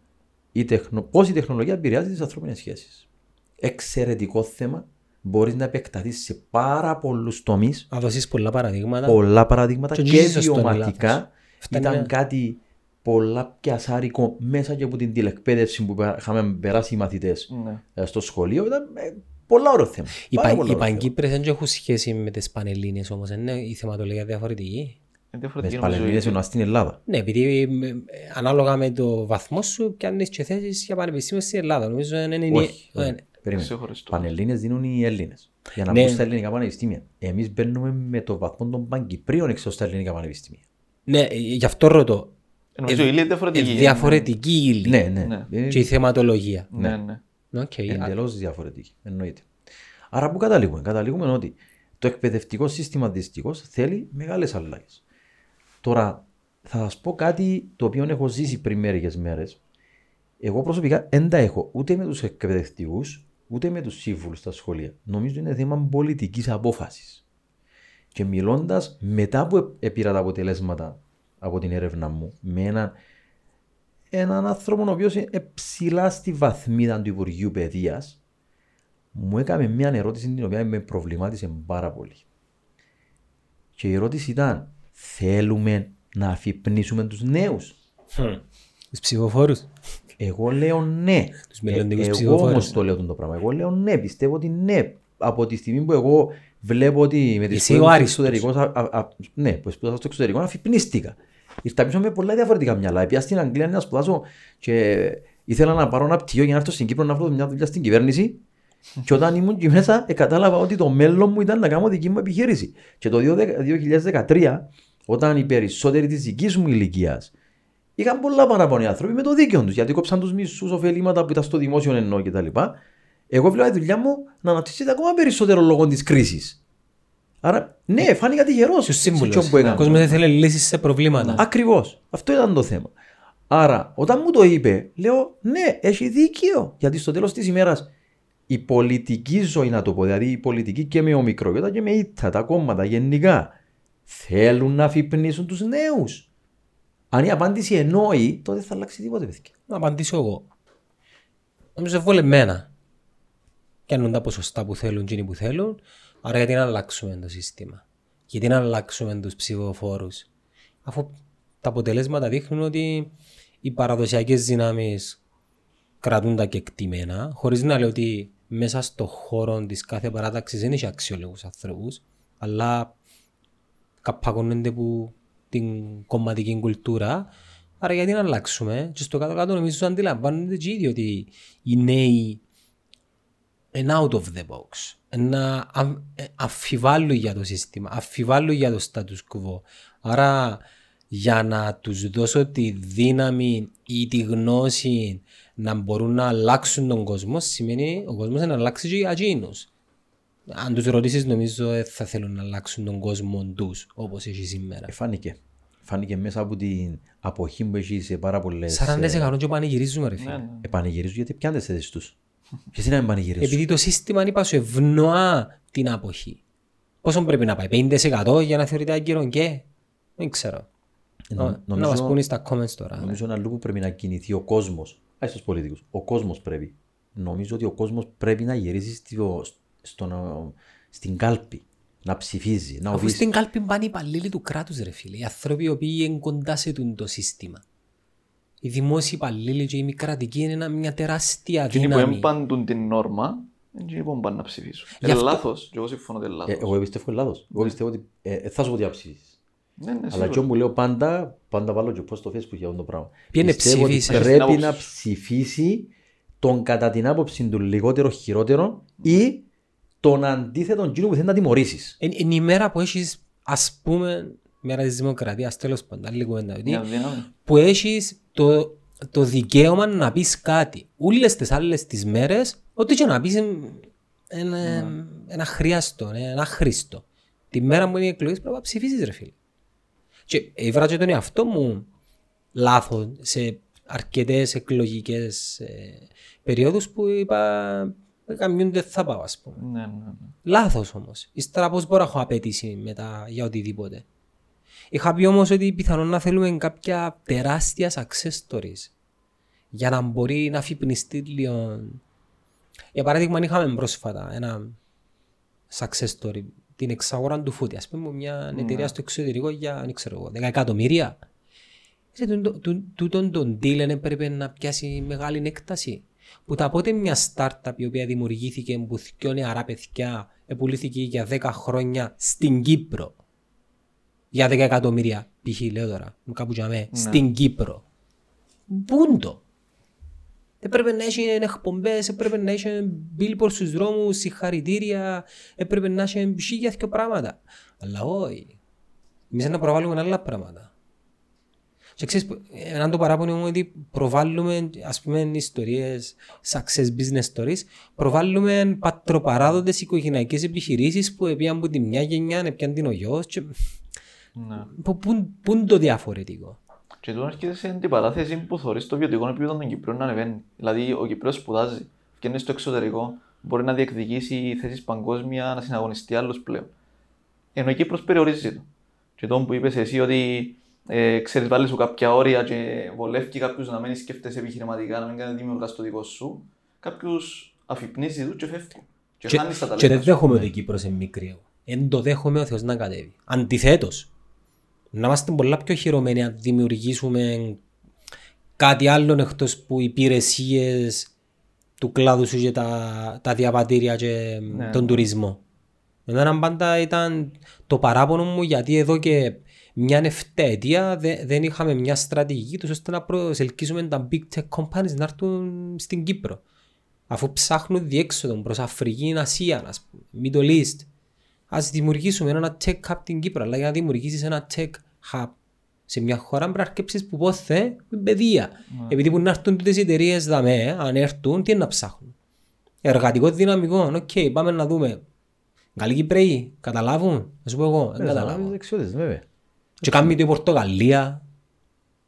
η τεχνο, πώς η τεχνολογία επηρεάζει τις ανθρώπινες σχέσεις. Εξαιρετικό θέμα. Μπορείς να επεκταθείς σε πάρα πολλούς τομείς, Να δώσεις πολλά παραδείγματα. πολλά παραδείγματα Και και, όχι σωστό είναι βιωματικά. λάθος. Αυτά Ήταν είναι- κάτι πολλά πιασάρικο μέσα και από την τηλεκπαίδευση που είχαμε περάσει οι μαθητές Ναι. στο σχολείο. Ήταν ε, πολλά ωραίο θέμα. Οι, Πάρα πα, πολλά οι ωραίο θέμα. Παγκύπρες δεν έχουν σχέση με τις Πανελλήνιες όμως, είναι η θεματολογία διαφορετική. Είναι Με διαφορετική τις νομίζω. Πανελλήνιες εννοάς στην Ελλάδα. Ναι, επειδή ε, ε, ανάλογα με το βαθμό σου πιάνεις και θέσεις για πανεπιστήμιο στην Ελλάδα. Νομίζω είναι... είναι- Όχι. ε, όχι. Περίμενε. Ξεχωριστό. Πανελλήνιες δίνουν οι Έλληνες. Για να Ναι. μπουν στα ελληνικά πανεπιστήμια. Εμείς μπαίνουμε με το βαθμό των Παγκυπρίων έξω στα ελληνικά πανεπιστήμια. Ναι, ε, γι' αυτό ρωτώ. Ε, Νομίζω η ύλη είναι Ε, διαφορετική. διαφορετική η ύλη Ναι, ναι. Ναι. Είναι και η θεματολογία. Ναι, ναι. Οκ. εντελώς διαφορετική. Εννοείται. Άρα που καταλήγουμε; Καταλήγουμε ότι το εκπαιδευτικό σύστημα δυστυχώς θέλει μεγάλες αλλαγές. Τώρα θα σας πω κάτι το οποίο έχω ζήσει πριν μερικές μέρες. Εγώ προσωπικά δεν τα έχω ούτε με τους εκπαιδευτικούς ούτε με τους σύμβουλους στα σχολεία. Νομίζω είναι θέμα πολιτικής απόφασης. Και μιλώντας μετά που πήρα τα αποτελέσματα από την έρευνα μου με έναν, έναν άνθρωπο ο οποίος είναι ψηλά στη βαθμίδα του Υπουργείου Παιδείας, μου έκανε μια ερώτηση την οποία με προβλημάτισε πάρα πολύ. Και η ερώτηση ήταν, θέλουμε να αφυπνίσουμε τους νέους. Τους ψηφοφόρους. Εγώ λέω ναι. Τους μελλοντικούς εγώ ψηφοφόρους. όμως το λέω το πράγμα. Εγώ λέω ναι. Πιστεύω ότι ναι. Από τη στιγμή που εγώ βλέπω ότι με τις Εσύ σπουδές ο μου στο άριστος. εξωτερικό, α- α- α- ναι, που σπούδασα στο εξωτερικό, αφυπνίστηκα. Ήρθα πίσω με πολλά διαφορετικά μυαλά. Πια στην Αγγλία να σπουδάσω και ήθελα να πάρω ένα πτυχίο για να έρθω στην Κύπρο να βρω μια δουλειά στην κυβέρνηση. και όταν ήμουν εκεί μέσα, *laughs* ε, κατάλαβα ότι το μέλλον μου ήταν να κάνω δική μου επιχείρηση. Και το 2013, όταν οι περισσότεροι της δικής μου ηλικίας είχαν πολλά παραπάνω οι άνθρωποι με το δίκαιο τους. Γιατί κόψαν τους μισούς ωφελήματα που ήταν στο δημόσιο εννοώ κτλ. Εγώ βλέπω τη δουλειά μου να αναπτύσσεται ακόμα περισσότερο λόγω της κρίσης. Άρα, ναι, φάνηκα τυχερός. Στους σύμβουλους. που Ο έκανα. κόσμος δεν θέλει λύσεις σε προβλήματα. Ακριβώς. Αυτό ήταν το θέμα. Άρα, όταν μου το είπε, λέω ναι, έχει δίκιο. Γιατί στο τέλος της ημέρας η πολιτική ζωή, να το πω, δηλαδή η πολιτική και με ομικρότητα και με ήττα, τα κόμματα γενικά, θέλουν να αφυπνίσουν τους νέους. Αν η απάντηση εννοεί, τότε δεν θα αλλάξει τίποτε, παιδιά. Να απαντήσω εγώ. Νομίζω βολεμένα. Κάνουν τα ποσοστά που θέλουν εκείνοι που θέλουν. Άρα γιατί να αλλάξουμε το σύστημα; Γιατί να αλλάξουμε τους ψηφοφόρους; Αφού τα αποτελέσματα δείχνουν ότι οι παραδοσιακές δυνάμεις κρατούν τα κεκτημένα, χωρίς να λέω ότι μέσα στο χώρο της κάθε παράταξης δεν έχει αξιόλογους ανθρώπους, αλλά καπακώνονται που την κομματική κουλτούρα. Άρα γιατί να αλλάξουμε; Και στο κάτω-κάτω νομίζω αντιλαμβάνονται και οι ίδιοι ότι οι νέοι είναι out of the box. Να αμ- ε, αμφιβάλλουν για το σύστημα, αμφιβάλλουν για το status quo. Άρα για να τους δώσω τη δύναμη ή τη γνώση να μπορούν να αλλάξουν τον κόσμο σημαίνει ο κόσμος να αλλάξει και για εκείνους. Αν τους ρωτήσεις νομίζω ε, θα θέλουν να αλλάξουν τον κόσμο τους όπως έχει σήμερα. Ε, φάνηκε. Φάνηκε μέσα από την αποχή που έχει σε πάρα πολλές. 40% και πανηγυρίζουμε ρε φίλε. Ναι, ναι. Επανηγυρίζουν γιατί πιάντε τι θέσει τους. Ποιες είναι να επανηγυρίζουν; Επειδή το σύστημα είπα σου ευνοά την αποχή. Πόσο πρέπει να πάει, 50% για να θεωρείται άγκυρο και; Δεν ξέρω. Νο- Να- Να νομίζω- μας πούνε στα comments τώρα. ναι. Νομίζω ένα λόγο που πρέπει να κινηθεί ο κόσμος. Όχι στους πολιτικούς. Ο κόσμος πρέπει. Νομίζω ότι ο κόσμος πρέπει να γυρίσει στο, στον, στην κάλπη. Να ψηφίζει. Να Αφού οδηγήσει. στην κάλπη πάνε οι υπαλλήλοι του κράτους ρε φίλε. Οι άνθρωποι οι οποίοι είναι κοντά σε τούτο το σύστημα. Οι δημόσιοι υπαλλήλοι και οι μη κρατικοί είναι ένα- μια τεράστια Εκείνοι που δύναμη. έμπαντουν την νόρμα Δεν είναι πάνε να ψηφίσω. Γι' Είναι αυτό- λάθος, και εγώ συμφωνώ ότι είναι Ε, λάθος. Εγώ πιστεύω είναι λάθος. Εγώ πιστεύω ότι ε, ε, θα σου πω τι θα ψήσεις. Ναι, ναι, Αλλά σίγουρα. και μου λέω πάντα, πάντα βάλω και πώς στο facebook για αυτό το πράγμα. Ποιο είναι Πιστεύω ότι ψήφισε. Στην Πρέπει άποψη να σου. ψηφίσει τον κατά την άποψη του λιγότερο χειρότερο ή τον αντίθετο εκείνο που θέλεις να τιμωρήσεις. Είναι είναι η μέρα που έχεις, ας πούμε, μέρα της δημοκρατίας, τέλος πάντων, άλλη κουβέντα. ότι Μια δύναμη. που έχεις το, το δικαίωμα να πεις κάτι. Όλες τις άλλες τις μέρες, ό,τι και να πεις είναι ένα, ένα χρειάστο, ένα άχρηστο. Τη μέρα που είναι οι εκλογές πρέπει να ψηφίσεις ρε φίλε. Και έβρα και τον εαυτό μου λάθος σε αρκετές εκλογικές ε, περιόδους που είπα καμιούν δεν θα πάω ας πούμε. Ναι, ναι, ναι. Λάθος όμως. Ύστερα πώς μπορώ να έχω απέτηση μετά για οτιδήποτε. Είχα πει όμως ότι πιθανόν να θέλουμε κάποια τεράστια success stories για να μπορεί να αφυπνιστεί λίγο. Για παράδειγμα είχαμε πρόσφατα ένα success story την εξαγορά του φούτη. Ας πούμε μια εταιρεία στο εξωτερικό για δεν ξέρω εγώ, 10 εκατομμύρια. Σε τούτο- τού- Τούτον τον deal δεν έπρεπε να πιάσει μεγάλη έκταση. Που τα πότε μια startup η οποία δημιουργήθηκε που δυο νεαρά παιδιά επουλήθηκε για 10 χρόνια στην Κύπρο. Για 10 εκατομμύρια π.χ. λέω τώρα, μου κάπου για μέ, στην Κύπρο. Πούντο. Έπρεπε να έχει εκπομπές, έπρεπε να έχει billboard στους δρόμους, συγχαρητήρια, έπρεπε να έχει χίλια δυο πράγματα. Αλλά όχι. Εμείς να προβάλλουμε άλλα πράγματα. Και ξέρεις, έναν το παράπονο μου ότι προβάλλουμε ας πούμε ιστορίες, success business stories, προβάλλουμε πατροπαράδοτες οικογενειακές επιχειρήσεις που έπιαν από τη μια γενιά, έπιαν την ο γιος και... Ναι. Πού- Πού πού είναι το διαφορετικό. Και τώρα έρχεται σε αντιπαράθεση που θωρείς το βιωτικό επίπεδο των Κυπρίων να ανεβαίνει. Δηλαδή, ο Κυπρέος σπουδάζει, βγαίνει στο εξωτερικό, μπορεί να διεκδικήσει θέσεις παγκόσμια, να συναγωνιστεί άλλους πλέον. Ενώ η Κύπρος περιορίζει το. Και το που είπες εσύ ότι ε, ξέρεις βάλεις σου κάποια όρια και βολεύει κάποιους να μην σκέφτεσαι επιχειρηματικά, να μην κάνει δημιουργάς το δικό σου, κάποιους αφυπνίζεις τους και φεύγει. Και, Και, χάνεις τα και δεν ταλέντα σου. δέχομαι ότι η Κύπρος είναι μικρή. Εν το δέχομαι ο Θεός να κατέβει. Αντιθέτως, να είμαστε πολλά πιο χειρωμένοι να δημιουργήσουμε κάτι άλλο εκτός που υπηρεσίες του κλάδου σου και τα, τα διαβατήρια και Ναι. τον τουρισμό. Εμένα πάντα ήταν το παράπονο μου γιατί εδώ και μια εφταετία δε- δεν είχαμε μια στρατηγική τους ώστε να προσελκύσουμε τα big tech companies να έρθουν στην Κύπρο. Αφού ψάχνουν διέξοδο προς Αφρική, Ασία, ας πούμε, Middle East. Ας δημιουργήσουμε ένα tech hub στην Κύπρο, αλλά για να δημιουργήσεις ένα tech hub σε μια χώρα πρέπει να αρκέψεις που πόθε με παιδεία. Επειδή που να έρθουν τούτες οι εταιρείες δαμέ, αν έρθουν, τι είναι να ψάχνουν. Εργατικό δυναμικό, οκ, πάμε να δούμε. Καλοί Κυπραίοι, καταλάβουν, να σου πω εγώ, δεν Ε, καταλάβω. θα δεξιότητες, βέβαια. Και κάνουμε το η Πορτογαλία,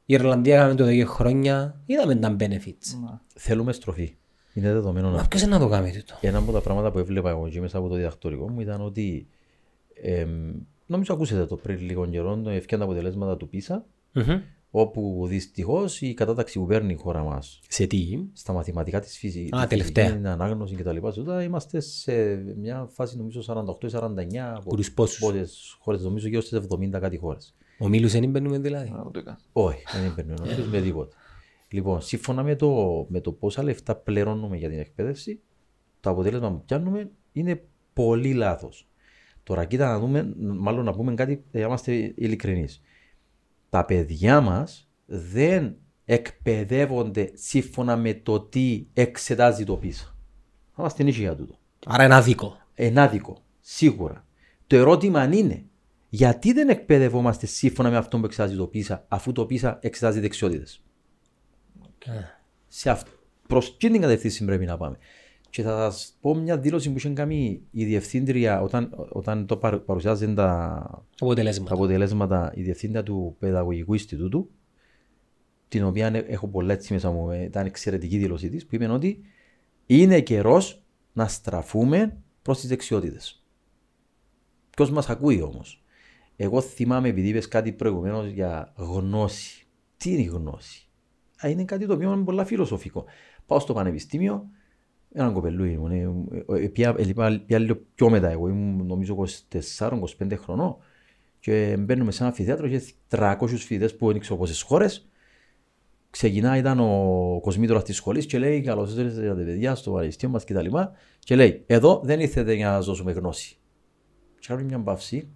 η Ιρλανδία έκαμε το εδώ και χρόνια, είδαμε τα benefits. Ναι. Θέλουμε στροφή. Είναι δεδομένο Μα αυτό. ποιος είναι να το κάνει τούτο; Ένα από τα πράγματα που έβλεπα εγώ και μέσα από το διδακτορικό μου ήταν ότι εμ, νομίζω ακούσετε το πριν λίγο καιρό το ευκαιρία τα αποτελέσματα του PISA Μμμ. Όπου δυστυχώς η κατάταξη που παίρνει η χώρα μας Σε τι, στα μαθηματικά της φυσική, Α, της τελευταία. φυσική, την ανάγνωση κτλ. Τώρα είμαστε σε μια φάση νομίζω 48-49 από Κουρούς πόσους; πόσες χώρες, νομίζω γύρω στις 70 κάτι χώρες. ο Μίλους δεν μπαίνουμε δηλαδή; Να το έκανα. Όχι, δεν παίρνει ο νόμος με τίποτα. Λοιπόν, σύμφωνα με το, με το πόσα λεφτά πληρώνουμε για την εκπαίδευση, το αποτέλεσμα που πιάνουμε είναι πολύ λάθος. Τώρα, κοίτα να δούμε, μάλλον να πούμε κάτι, για να είμαστε ειλικρινείς. Τα παιδιά μας δεν εκπαιδεύονται σύμφωνα με το τι εξετάζει το πίσω. Θα είμαστε νύχοι για τούτο. Άρα είναι άδικο. Ενάδικο, σίγουρα. Το ερώτημα είναι, γιατί δεν εκπαιδευόμαστε σύμφωνα με αυτό που εξετάζει το ΠΙΣΑ, αφού το ΠΙΣΑ εξετάζει δεξιότητες; Σε αυτό. Προς τι την κατευθύνση πρέπει να πάμε; Και θα σας πω μια δήλωση που είχε κάνει η διευθύντρια όταν, όταν το παρου- παρουσιάζαν τα, τα Αποτελέσματα. αποτελέσματα η διευθύντρια του Παιδαγωγικού Ινστιτούτου, την οποία ε- έχω πολλά έτσι μέσα μου, ε, ήταν εξαιρετική δήλωσή της, που είπε ότι είναι καιρός να στραφούμε προς τις δεξιότητες. Ποιος μας ακούει όμως; Εγώ θυμάμαι, επειδή είπες κάτι προηγουμένως για γνώση. Τι είναι η γνώση; Α, είναι κάτι το οποίο είναι πολύ φιλοσοφικό. Πάω στο πανεπιστήμιο, έναν κοπελούι ήμουν. ε, ε, ε, Πια ε, λοιπά- πια λίγο πιο μετά, εγώ ήμουν νομίζω 24-25 χρονών και μπαίνουμε σε ένα αμφιθέατρο και 300 φοιτητές που δεν ξέρω πόσες χώρες ξεκινά, ήταν ο Κοσμήτωρας της σχολής και λέει καλώς ήρθατε για τα παιδιά στο πανεπιστήμιο μας κτλ. Και λέει εδώ δεν ήρθατε για να σας δώσουμε γνώση. Και κάνω μια παύση.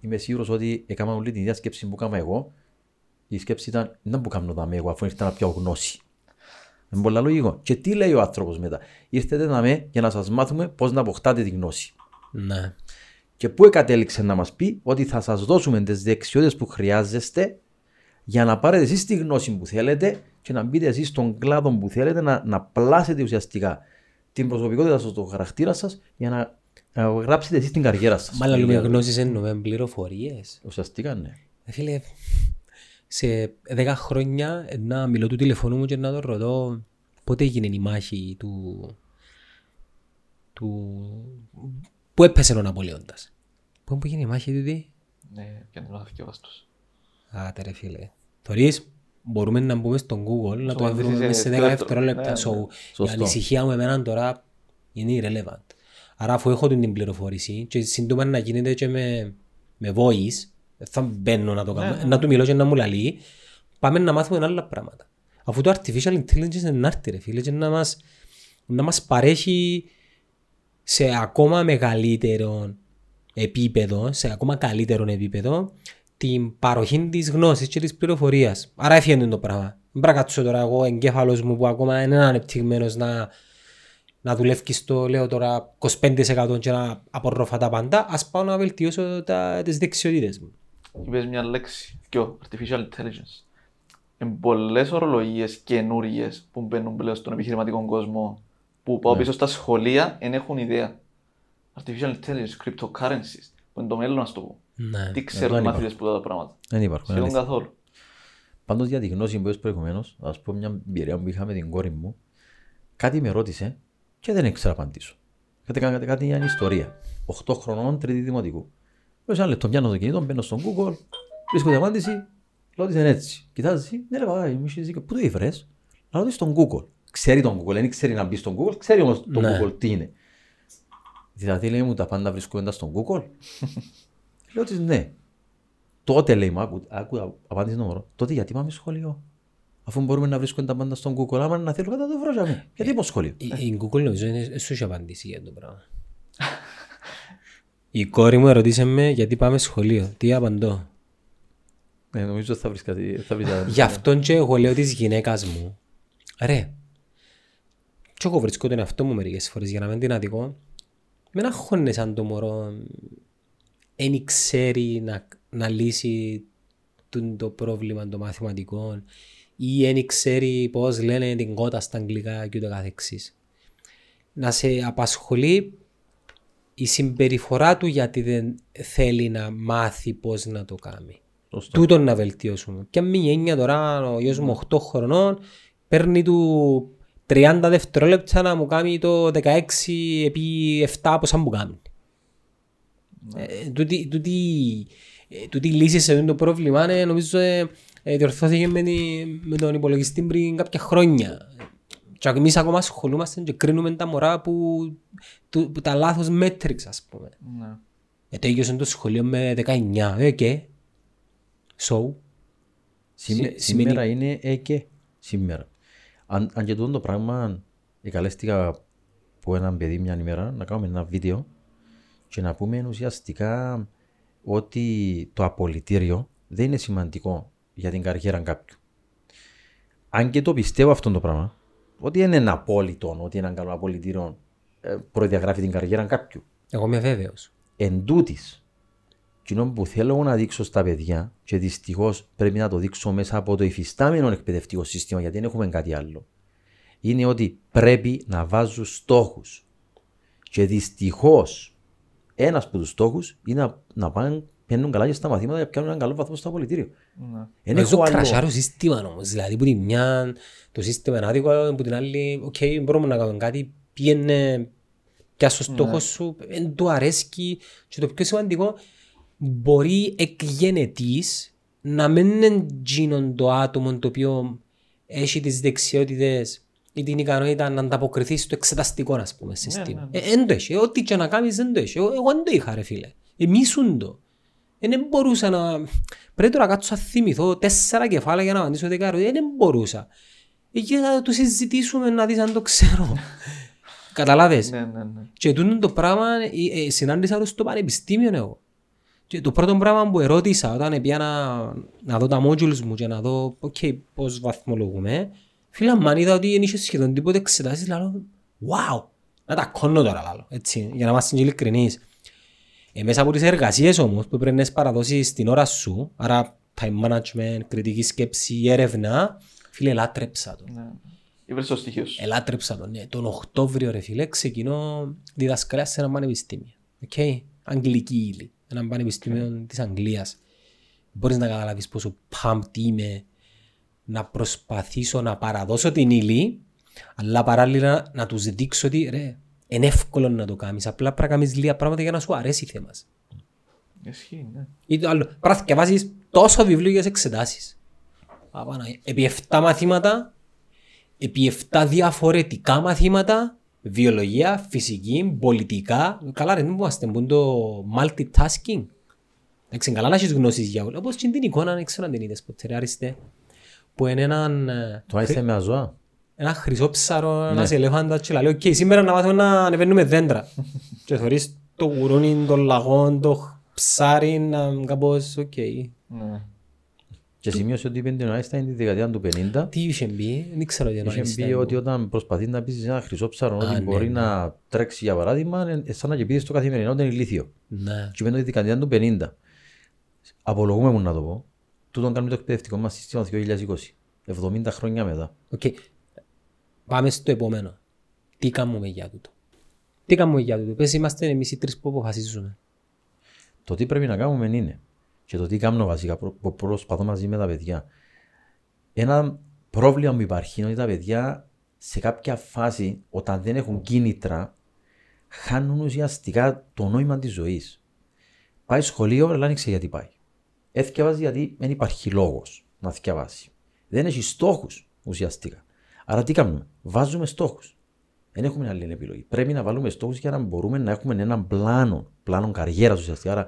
Είμαι σίγουρος ότι έκανα όλη την ίδια σκέψη που έκανα εγώ. Η σκέψη ήταν δεν που κάνω δάμε εγώ αφού ήρθα να πιάω γνώση. Είναι πολύ λογικό. Και τι λέει ο άνθρωπος μετά; Ήρθατε να με για να σας μάθουμε πώς να αποκτάτε τη γνώση. Ναι. Και πού κατέληξε να μας πει ότι θα σας δώσουμε τις δεξιότητες που χρειάζεστε για να πάρετε εσείς τη γνώση που θέλετε και να μπείτε εσείς στον κλάδο που θέλετε να, να πλάσετε ουσιαστικά την προσωπικότητα σας, τον χαρακτήρα σας για να, να γράψετε εσείς την καριέρα σας. Μα λέμε γνώσεις εννοούμε πληροφορίες. Ουσιαστικά ναι. Ε, Φίλε, σε 10 χρόνια να μιλώ του τηλεφωνού μου και να το ρωτώ πότε έγινε η μάχη του... του... Πού έπεσε ο Ναπολέοντας. Πού έγινε η μάχη του τι. Ναι, και να το θυκευάστος. Άτε ρε φίλε. Θωρείς, μπορούμε να μπούμε στο Google να το απαντήσεις βρούμε σε σε 10 δύο δευτερόλεπτα. Ναι, ναι. So, η Σωστό. ανησυχία μου εμένα τώρα είναι irrelevant. Άρα αφού έχω την πληροφόρηση και σύντομα να γίνεται και με, με voice, δεν θα μπαίνω να το κάνω, να του μιλώ και να μου λαλεί, πάμε να μάθουμε άλλα πράγματα. Αφού το artificial intelligence είναι να έρθει ρε φίλε και να μας, να μας παρέχει σε ακόμα μεγαλύτερο επίπεδο, σε ακόμα καλύτερο επίπεδο, την παροχή της γνώσης και της πληροφορίας. Άρα έφυγε το πράγμα. Δεν πρέπει να κάτσω τώρα εγώ εγκέφαλος μου που ακόμα είναι ανεπτυγμένος να, να δουλεύει στο λέω τώρα 25% και να απορροφά τα πάντα. Α πάω να βελτιώσω τις δεξιότητες μου. Είπες μια λέξη, πιο artificial intelligence. Είναι πολλές ορολογίες καινούριες που μπαίνουν πλέον στον επιχειρηματικό κόσμο που πάω πίσω στα σχολεία δεν έχουν ιδέα. Artificial intelligence, cryptocurrencies, που είναι το μέλλον να το πω. Ναι. Τι ξέρουν οι δεν μαθητές που τα πράγματα. Δεν υπάρχουν. Σχεδόν αλήθεια. καθόλου. Πάντως για τη γνώση που είπες προηγουμένως, ας πω μια εμπειρία που είχα με την κόρη μου, κάτι με ρώτησε και δεν ήξερα να απαντήσω. Κάτι, κάτι, κάτι για ιστορία. 8 χρονών, τρίτη δημοτικού. Λέω σε ένα λεπτό, πιάνω το κινητό, μπαίνω στο Google, βρίσκω την απάντηση, λέω ότι είναι έτσι. Κοιτάζεις, ναι, ρε παπά, μου έχεις δίκιο. Πού το ήφερες, λέω ότι στον Google. Ξέρει τον Google, δεν ξέρει να μπει στον Google, ξέρει όμως το Ναι. Google τι είναι. Δηλαδή λέει μου τα πάντα βρίσκονται στον Google. *laughs* λέω ότι ναι. Τότε λέει μου, άκου, άκου απάντηση νούμερο. Τότε γιατί πάμε σχολείο; Αφού μπορούμε να βρίσκουμε τα πάντα στον Google, άμα να θέλω κατά το βρω για μí. Γιατί πάω σχολείο; Η, η Google νομίζω είναι σου είχε απαντήσει για το πράγμα. Η κόρη μου ερωτήσε με γιατί πάμε σχολείο; Τι απαντώ; Ε, νομίζω θα βρεις κάτι. Θα βρεις κάτι. Γι' αυτόν και εγώ λέω της γυναίκας μου, ρε, και εγώ βρίσκω τον εαυτό μου μερικές φορές για να μην την αδικώ, μην αγχώνεσαι αν το μωρό δεν ξέρει να, να λύσει τούτο το πρόβλημα των μαθηματικών ή δεν ξέρει πώς λένε την κότα στα αγγλικά και ούτω καθεξής. Να σε απασχολεί η συμπεριφορά του γιατί δεν θέλει να μάθει πώς να το κάνει. Σωστό. Τούτον να βελτιώσουμε. Και αν μην έννοια τώρα ο γιος μου 8 χρονών παίρνει του 30 δευτερόλεπτα να μου κάνει το 16 επί 7 πόσα μου κάνει. Ε, τούτη, τούτη, ε, τούτη λύση σε αυτό το πρόβλημα ε, νομίζω ε, ε, διορθώθηκε με, τη- με τον υπολογιστή πριν κάποια χρόνια. Και εμείς ακόμα ασχολούμαστε και κρίνουμε τα μωρά που, του, που τα λάθος μέτρηξ ας πούμε. Ναι. Ε, τέλειωσε το σχολείο με 19, ε, και. So, Σήμε- Συ- σημαίνει- Σήμερα είναι ε και. Σήμερα. Αν, αν και τούτο το πράγμα εκαλέστηκα από έναν παιδί μια ημέρα να κάνουμε ένα βίντεο και να πούμε ουσιαστικά ότι το απολυτήριο δεν είναι σημαντικό για την καριέρα κάποιου. Αν και το πιστεύω αυτό το πράγμα, ότι είναι ένα απόλυτο, ότι ένα καλό απολυτήριο ε, προδιαγράφει την καριέρα κάποιου εγώ είμαι βέβαιος. εν τούτης, εκείνο που θέλω να δείξω στα παιδιά και δυστυχώς πρέπει να το δείξω μέσα από το υφιστάμενο εκπαιδευτικό σύστημα γιατί δεν έχουμε κάτι άλλο είναι ότι πρέπει να βάζουν στόχους και δυστυχώς ένας από τους στόχους είναι να, να πάνε παίρνουν καλά και στα μαθήματα για να πιάνουν έναν καλό βαθμό στο απολυτήριο. Ναι. Δεν Νομίζω έχω άλλο. κρασάρω σύστημα όμως. Δηλαδή που τη μια το σύστημα είναι άδικο, που την άλλη, οκ, μπορούμε να κάνουμε κάτι, πήγαινε πια στο στόχο σου, δεν του αρέσκει και το πιο σημαντικό, μπορεί εκ γενετής να μην είναι εκείνον το άτομο το οποίο έχει τις δεξιότητες ή την ικανότητα να ανταποκριθεί στο εξεταστικό, ας πούμε, σύστημα. ναι, Ε, Εν το έχει. Ό,τι και να κάνεις δεν το έχει. Εγώ εγώ δεν το είχα, ρε φίλε. Εμίσουν το. Δεν μπορούσα να... Πρέπει τώρα κάτσω να θυμηθώ τέσσερα κεφάλαια για να απαντήσω δέκα ερωτήσεις. Δεν μπορούσα. Εκεί θα το συζητήσουμε να δεις αν το ξέρω. *laughs* Καταλάβες; Ναι, ναι, ναι. Και τούτο το πράγμα ε, ε, συνάντησα το στο πανεπιστήμιο εγώ. Και το πρώτο πράγμα που ερώτησα όταν πήγα να, να δω τα modules μου και να δω okay, πώς βαθμολογούμε, φίλα μου αν είδα ότι δεν είχε σχεδόν τίποτε εξετάσεις, λέω wow, να τα κόνω τώρα λάλο, έτσι, για να είμαστε και ειλικρινείς. Ε, μέσα από τις εργασίες όμως που πρέπει να παραδώσεις την ώρα σου, άρα time management, κριτική σκέψη, έρευνα, φίλε, ελάτρεψα το. ναι. Είπες το στοιχείο σου. Ελάτρεψα τον. Ναι. Τον Οκτώβριο, ρε φίλε, ξεκινώ διδασκαλία σε ένα πανεπιστήμιο. Okay. Αγγλική ύλη. Ένα πανεπιστήμιο της Αγγλίας. Μπορείς να καταλάβεις πόσο pumped είμαι να προσπαθήσω να παραδώσω την ύλη, αλλά παράλληλα να τους δείξω ότι ρε, είναι εύκολο να το κάνεις. Απλά πρέπει να κάνεις λίγα πράγματα για να σου αρέσει η θέμα. Ισχύει, ναι. Ή το άλλο, πρέπει να διαβάσεις τόσο βιβλίο για τις εξετάσεις. Απάνω, Επί 7 μαθήματα, επί 7 διαφορετικά μαθήματα, βιολογία, φυσική, πολιτικά. Καλά ρε, δεν είμαστε που είναι το multitasking. Εντάξει, καλά να έχεις γνώσεις για όλα. Όπως και την εικόνα, δεν ξέρω αν την είδες ποτέ, ρε Αριστέ. Που είναι έναν, ε, Το άιστε με αζώα. Ένα χρυσόψαρο, ένας ελέφαντας και λέει «OK, σήμερα να μάθουμε να ανεβαίνουμε δέντρα». *laughs* και θωρείς το γουρούνι, το λαγόν, το ψάρι, να κάπως, οκ. ναι. Και σημείωσε ότι είπε ο Άινσταϊν τη δεκαετία του 50 Τι είχε μπει, δεν ξέρω τι Είχε εννοείς. πει ότι όταν προσπαθεί να πείσει ένα χρυσό ψαρό Α, ότι ναι, μπορεί ναι. να τρέξει για παράδειγμα, είναι σαν να και πει στο καθημερινό ότι είναι ηλίθιο. Ναι. Και είπε ότι τη δεκαετία του 50. Απολογούμαι μου να το πω. Τούτον κάνουμε το εκπαιδευτικό μας σύστημα 2020. 70 χρόνια μετά. Οκ. Πάμε στο επόμενο. Τι κάνουμε για τούτο; Τι κάνουμε για τούτο; Πες είμαστε εμείς οι τρεις που αποφασίζουμε. Το τι πρέπει να κάνουμε είναι και το τι κάνω βασικά προ- που προσπαθώ μαζί με τα παιδιά. Ένα πρόβλημα που υπάρχει είναι ότι τα παιδιά σε κάποια φάση όταν δεν έχουν κίνητρα χάνουν ουσιαστικά το νόημα της ζωής. Πάει σχολείο, αλλά δεν ξέρει γιατί πάει. Έθιαβάζει γιατί δεν υπάρχει λόγος να θυκευάσει. Δεν έχει στόχους ουσιαστικά. Άρα τι κάνουμε, βάζουμε στόχους. Δεν έχουμε άλλη επιλογή. Πρέπει να βάλουμε στόχους για να μπορούμε να έχουμε έναν πλάνο, πλάνο καριέρας ουσιαστικά. Άρα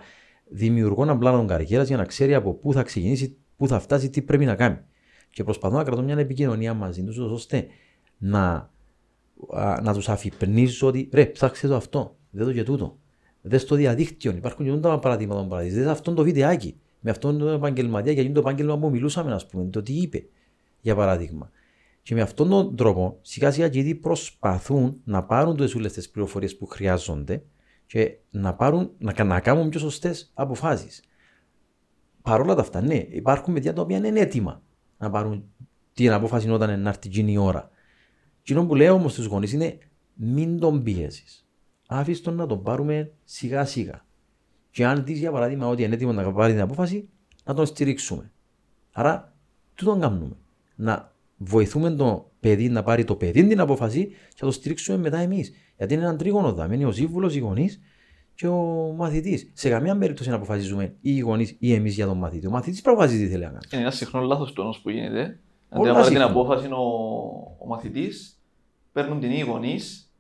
δημιουργώ έναν πλάνο καριέρας για να ξέρει από πού θα ξεκινήσει, πού θα φτάσει, τι πρέπει να κάνει. Και προσπαθώ να κρατώ μια επικοινωνία μαζί τους, ώστε να, α, να τους αφυπνίζω ότι ρε, ψάξτε το αυτό, δεν το και τούτο. Δε στο διαδίκτυο, υπάρχουν και τα παραδείγματα που παραδείγματο. Δε αυτό το βιντεάκι με αυτόν τον επαγγελματία για το επάγγελμα που μιλούσαμε, ας πούμε, το τι είπε, για παράδειγμα. Και με αυτόν τον τρόπο, σιγά σιγά και ήδη προσπαθούν να πάρουν τι όλε τις πληροφορίες που χρειάζονται και να, πάρουν, να, να κάνουν πιο σωστές αποφάσεις. Παρ' όλα τα αυτά, ναι, υπάρχουν παιδιά τα οποία είναι έτοιμα να πάρουν την απόφαση όταν είναι να έρθει εκείνη η ώρα. Εκείνο που λέω όμως στους γονείς είναι μην τον πιέζεις. Άφησε τον να τον πάρουμε σιγά σιγά. Και αν δεις για παράδειγμα ότι είναι έτοιμο να πάρει την απόφαση, να τον στηρίξουμε. Άρα, τι τον κάνουμε. Να βοηθούμε το παιδί να πάρει το παιδί την απόφαση και να το στηρίξουμε μετά εμείς. Γιατί είναι ένα τρίγωνο δάμε. Είναι ο σύμβουλος, οι γονείς και ο μαθητής. Σε καμία περίπτωση να αποφασίζουμε ή οι γονείς ή εμείς για τον μαθητή. Ο μαθητής αποφασίζει τι θέλει να κάνει. Είναι ένα συχνό λάθος το όμως που γίνεται. Αντί Πολλά να πάρει την συχνό. απόφαση ο, ο μαθητής, παίρνουν την ή οι γονείς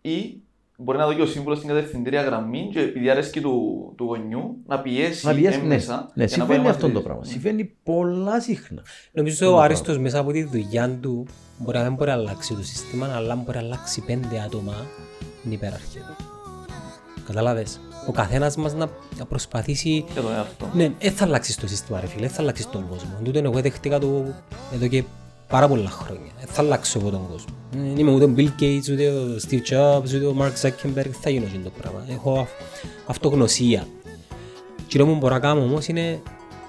ή μπορεί να δω και ο σύμβουλος στην κατευθυντήρια γραμμή και επειδή αρέσκει του, του γονιού να πιέσει, Να πιέσει, ναι. έμμεσα. ναι, για να πάει ο συμβαίνει αυτό το μαθητής. πράγμα. Ναι. Συμβαίνει πολλά συχνά. Νομίζω ο Άριστος μέσα από τη δουλειά του μπορεί να μην μπορεί να αλλάξει το σύστημα, αλλά μπορεί να αλλάξει πέντε άτομα την υπεραρχία. Κατάλαβες. Ο καθένας μας να, να προσπαθήσει Για τον εαυτό. Ναι, δεν θα αλλάξεις το σύστημα, ρε φίλε, δεν θα αλλάξεις τον κόσμο. Τούτο εγώ δέχτηκα το εδώ και πάρα πολλά χρόνια. Δεν θα αλλάξω εγώ τον κόσμο. Δεν είμαι ούτε ο Bill Gates, ούτε ο Steve Jobs, ούτε ο Mark Zuckerberg, δεν θα γίνω αυτό το πράγμα. Έχω αυ- αυτογνωσία. Τι που μπορώ να κάνω όμως είναι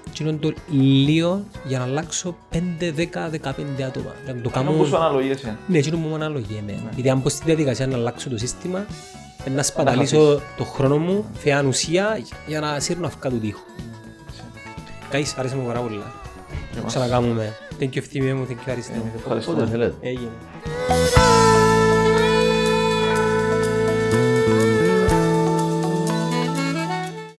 εκείνο το λίγο για να αλλάξω 5, 10, 15 άτομα. Να το Ενώ κάνω... που σου αναλογίες Ναι, εκείνο μου αναλογεί εμένα. Γιατί αν πω στη διαδικασία να αλλάξω το σύστημα, ε, να σπαταλήσω το χρόνο μου, φεάν ουσία, για να σύρνω αυκά του τείχου. Καείς, άρεσε μου πάρα πολλά. Και μας. Ξανακάμουμε. Thank you ευθύμιο μου, thank you Αριστέ. Ε, Ευχαριστούμε. Πότε θέλετε. Έγινε.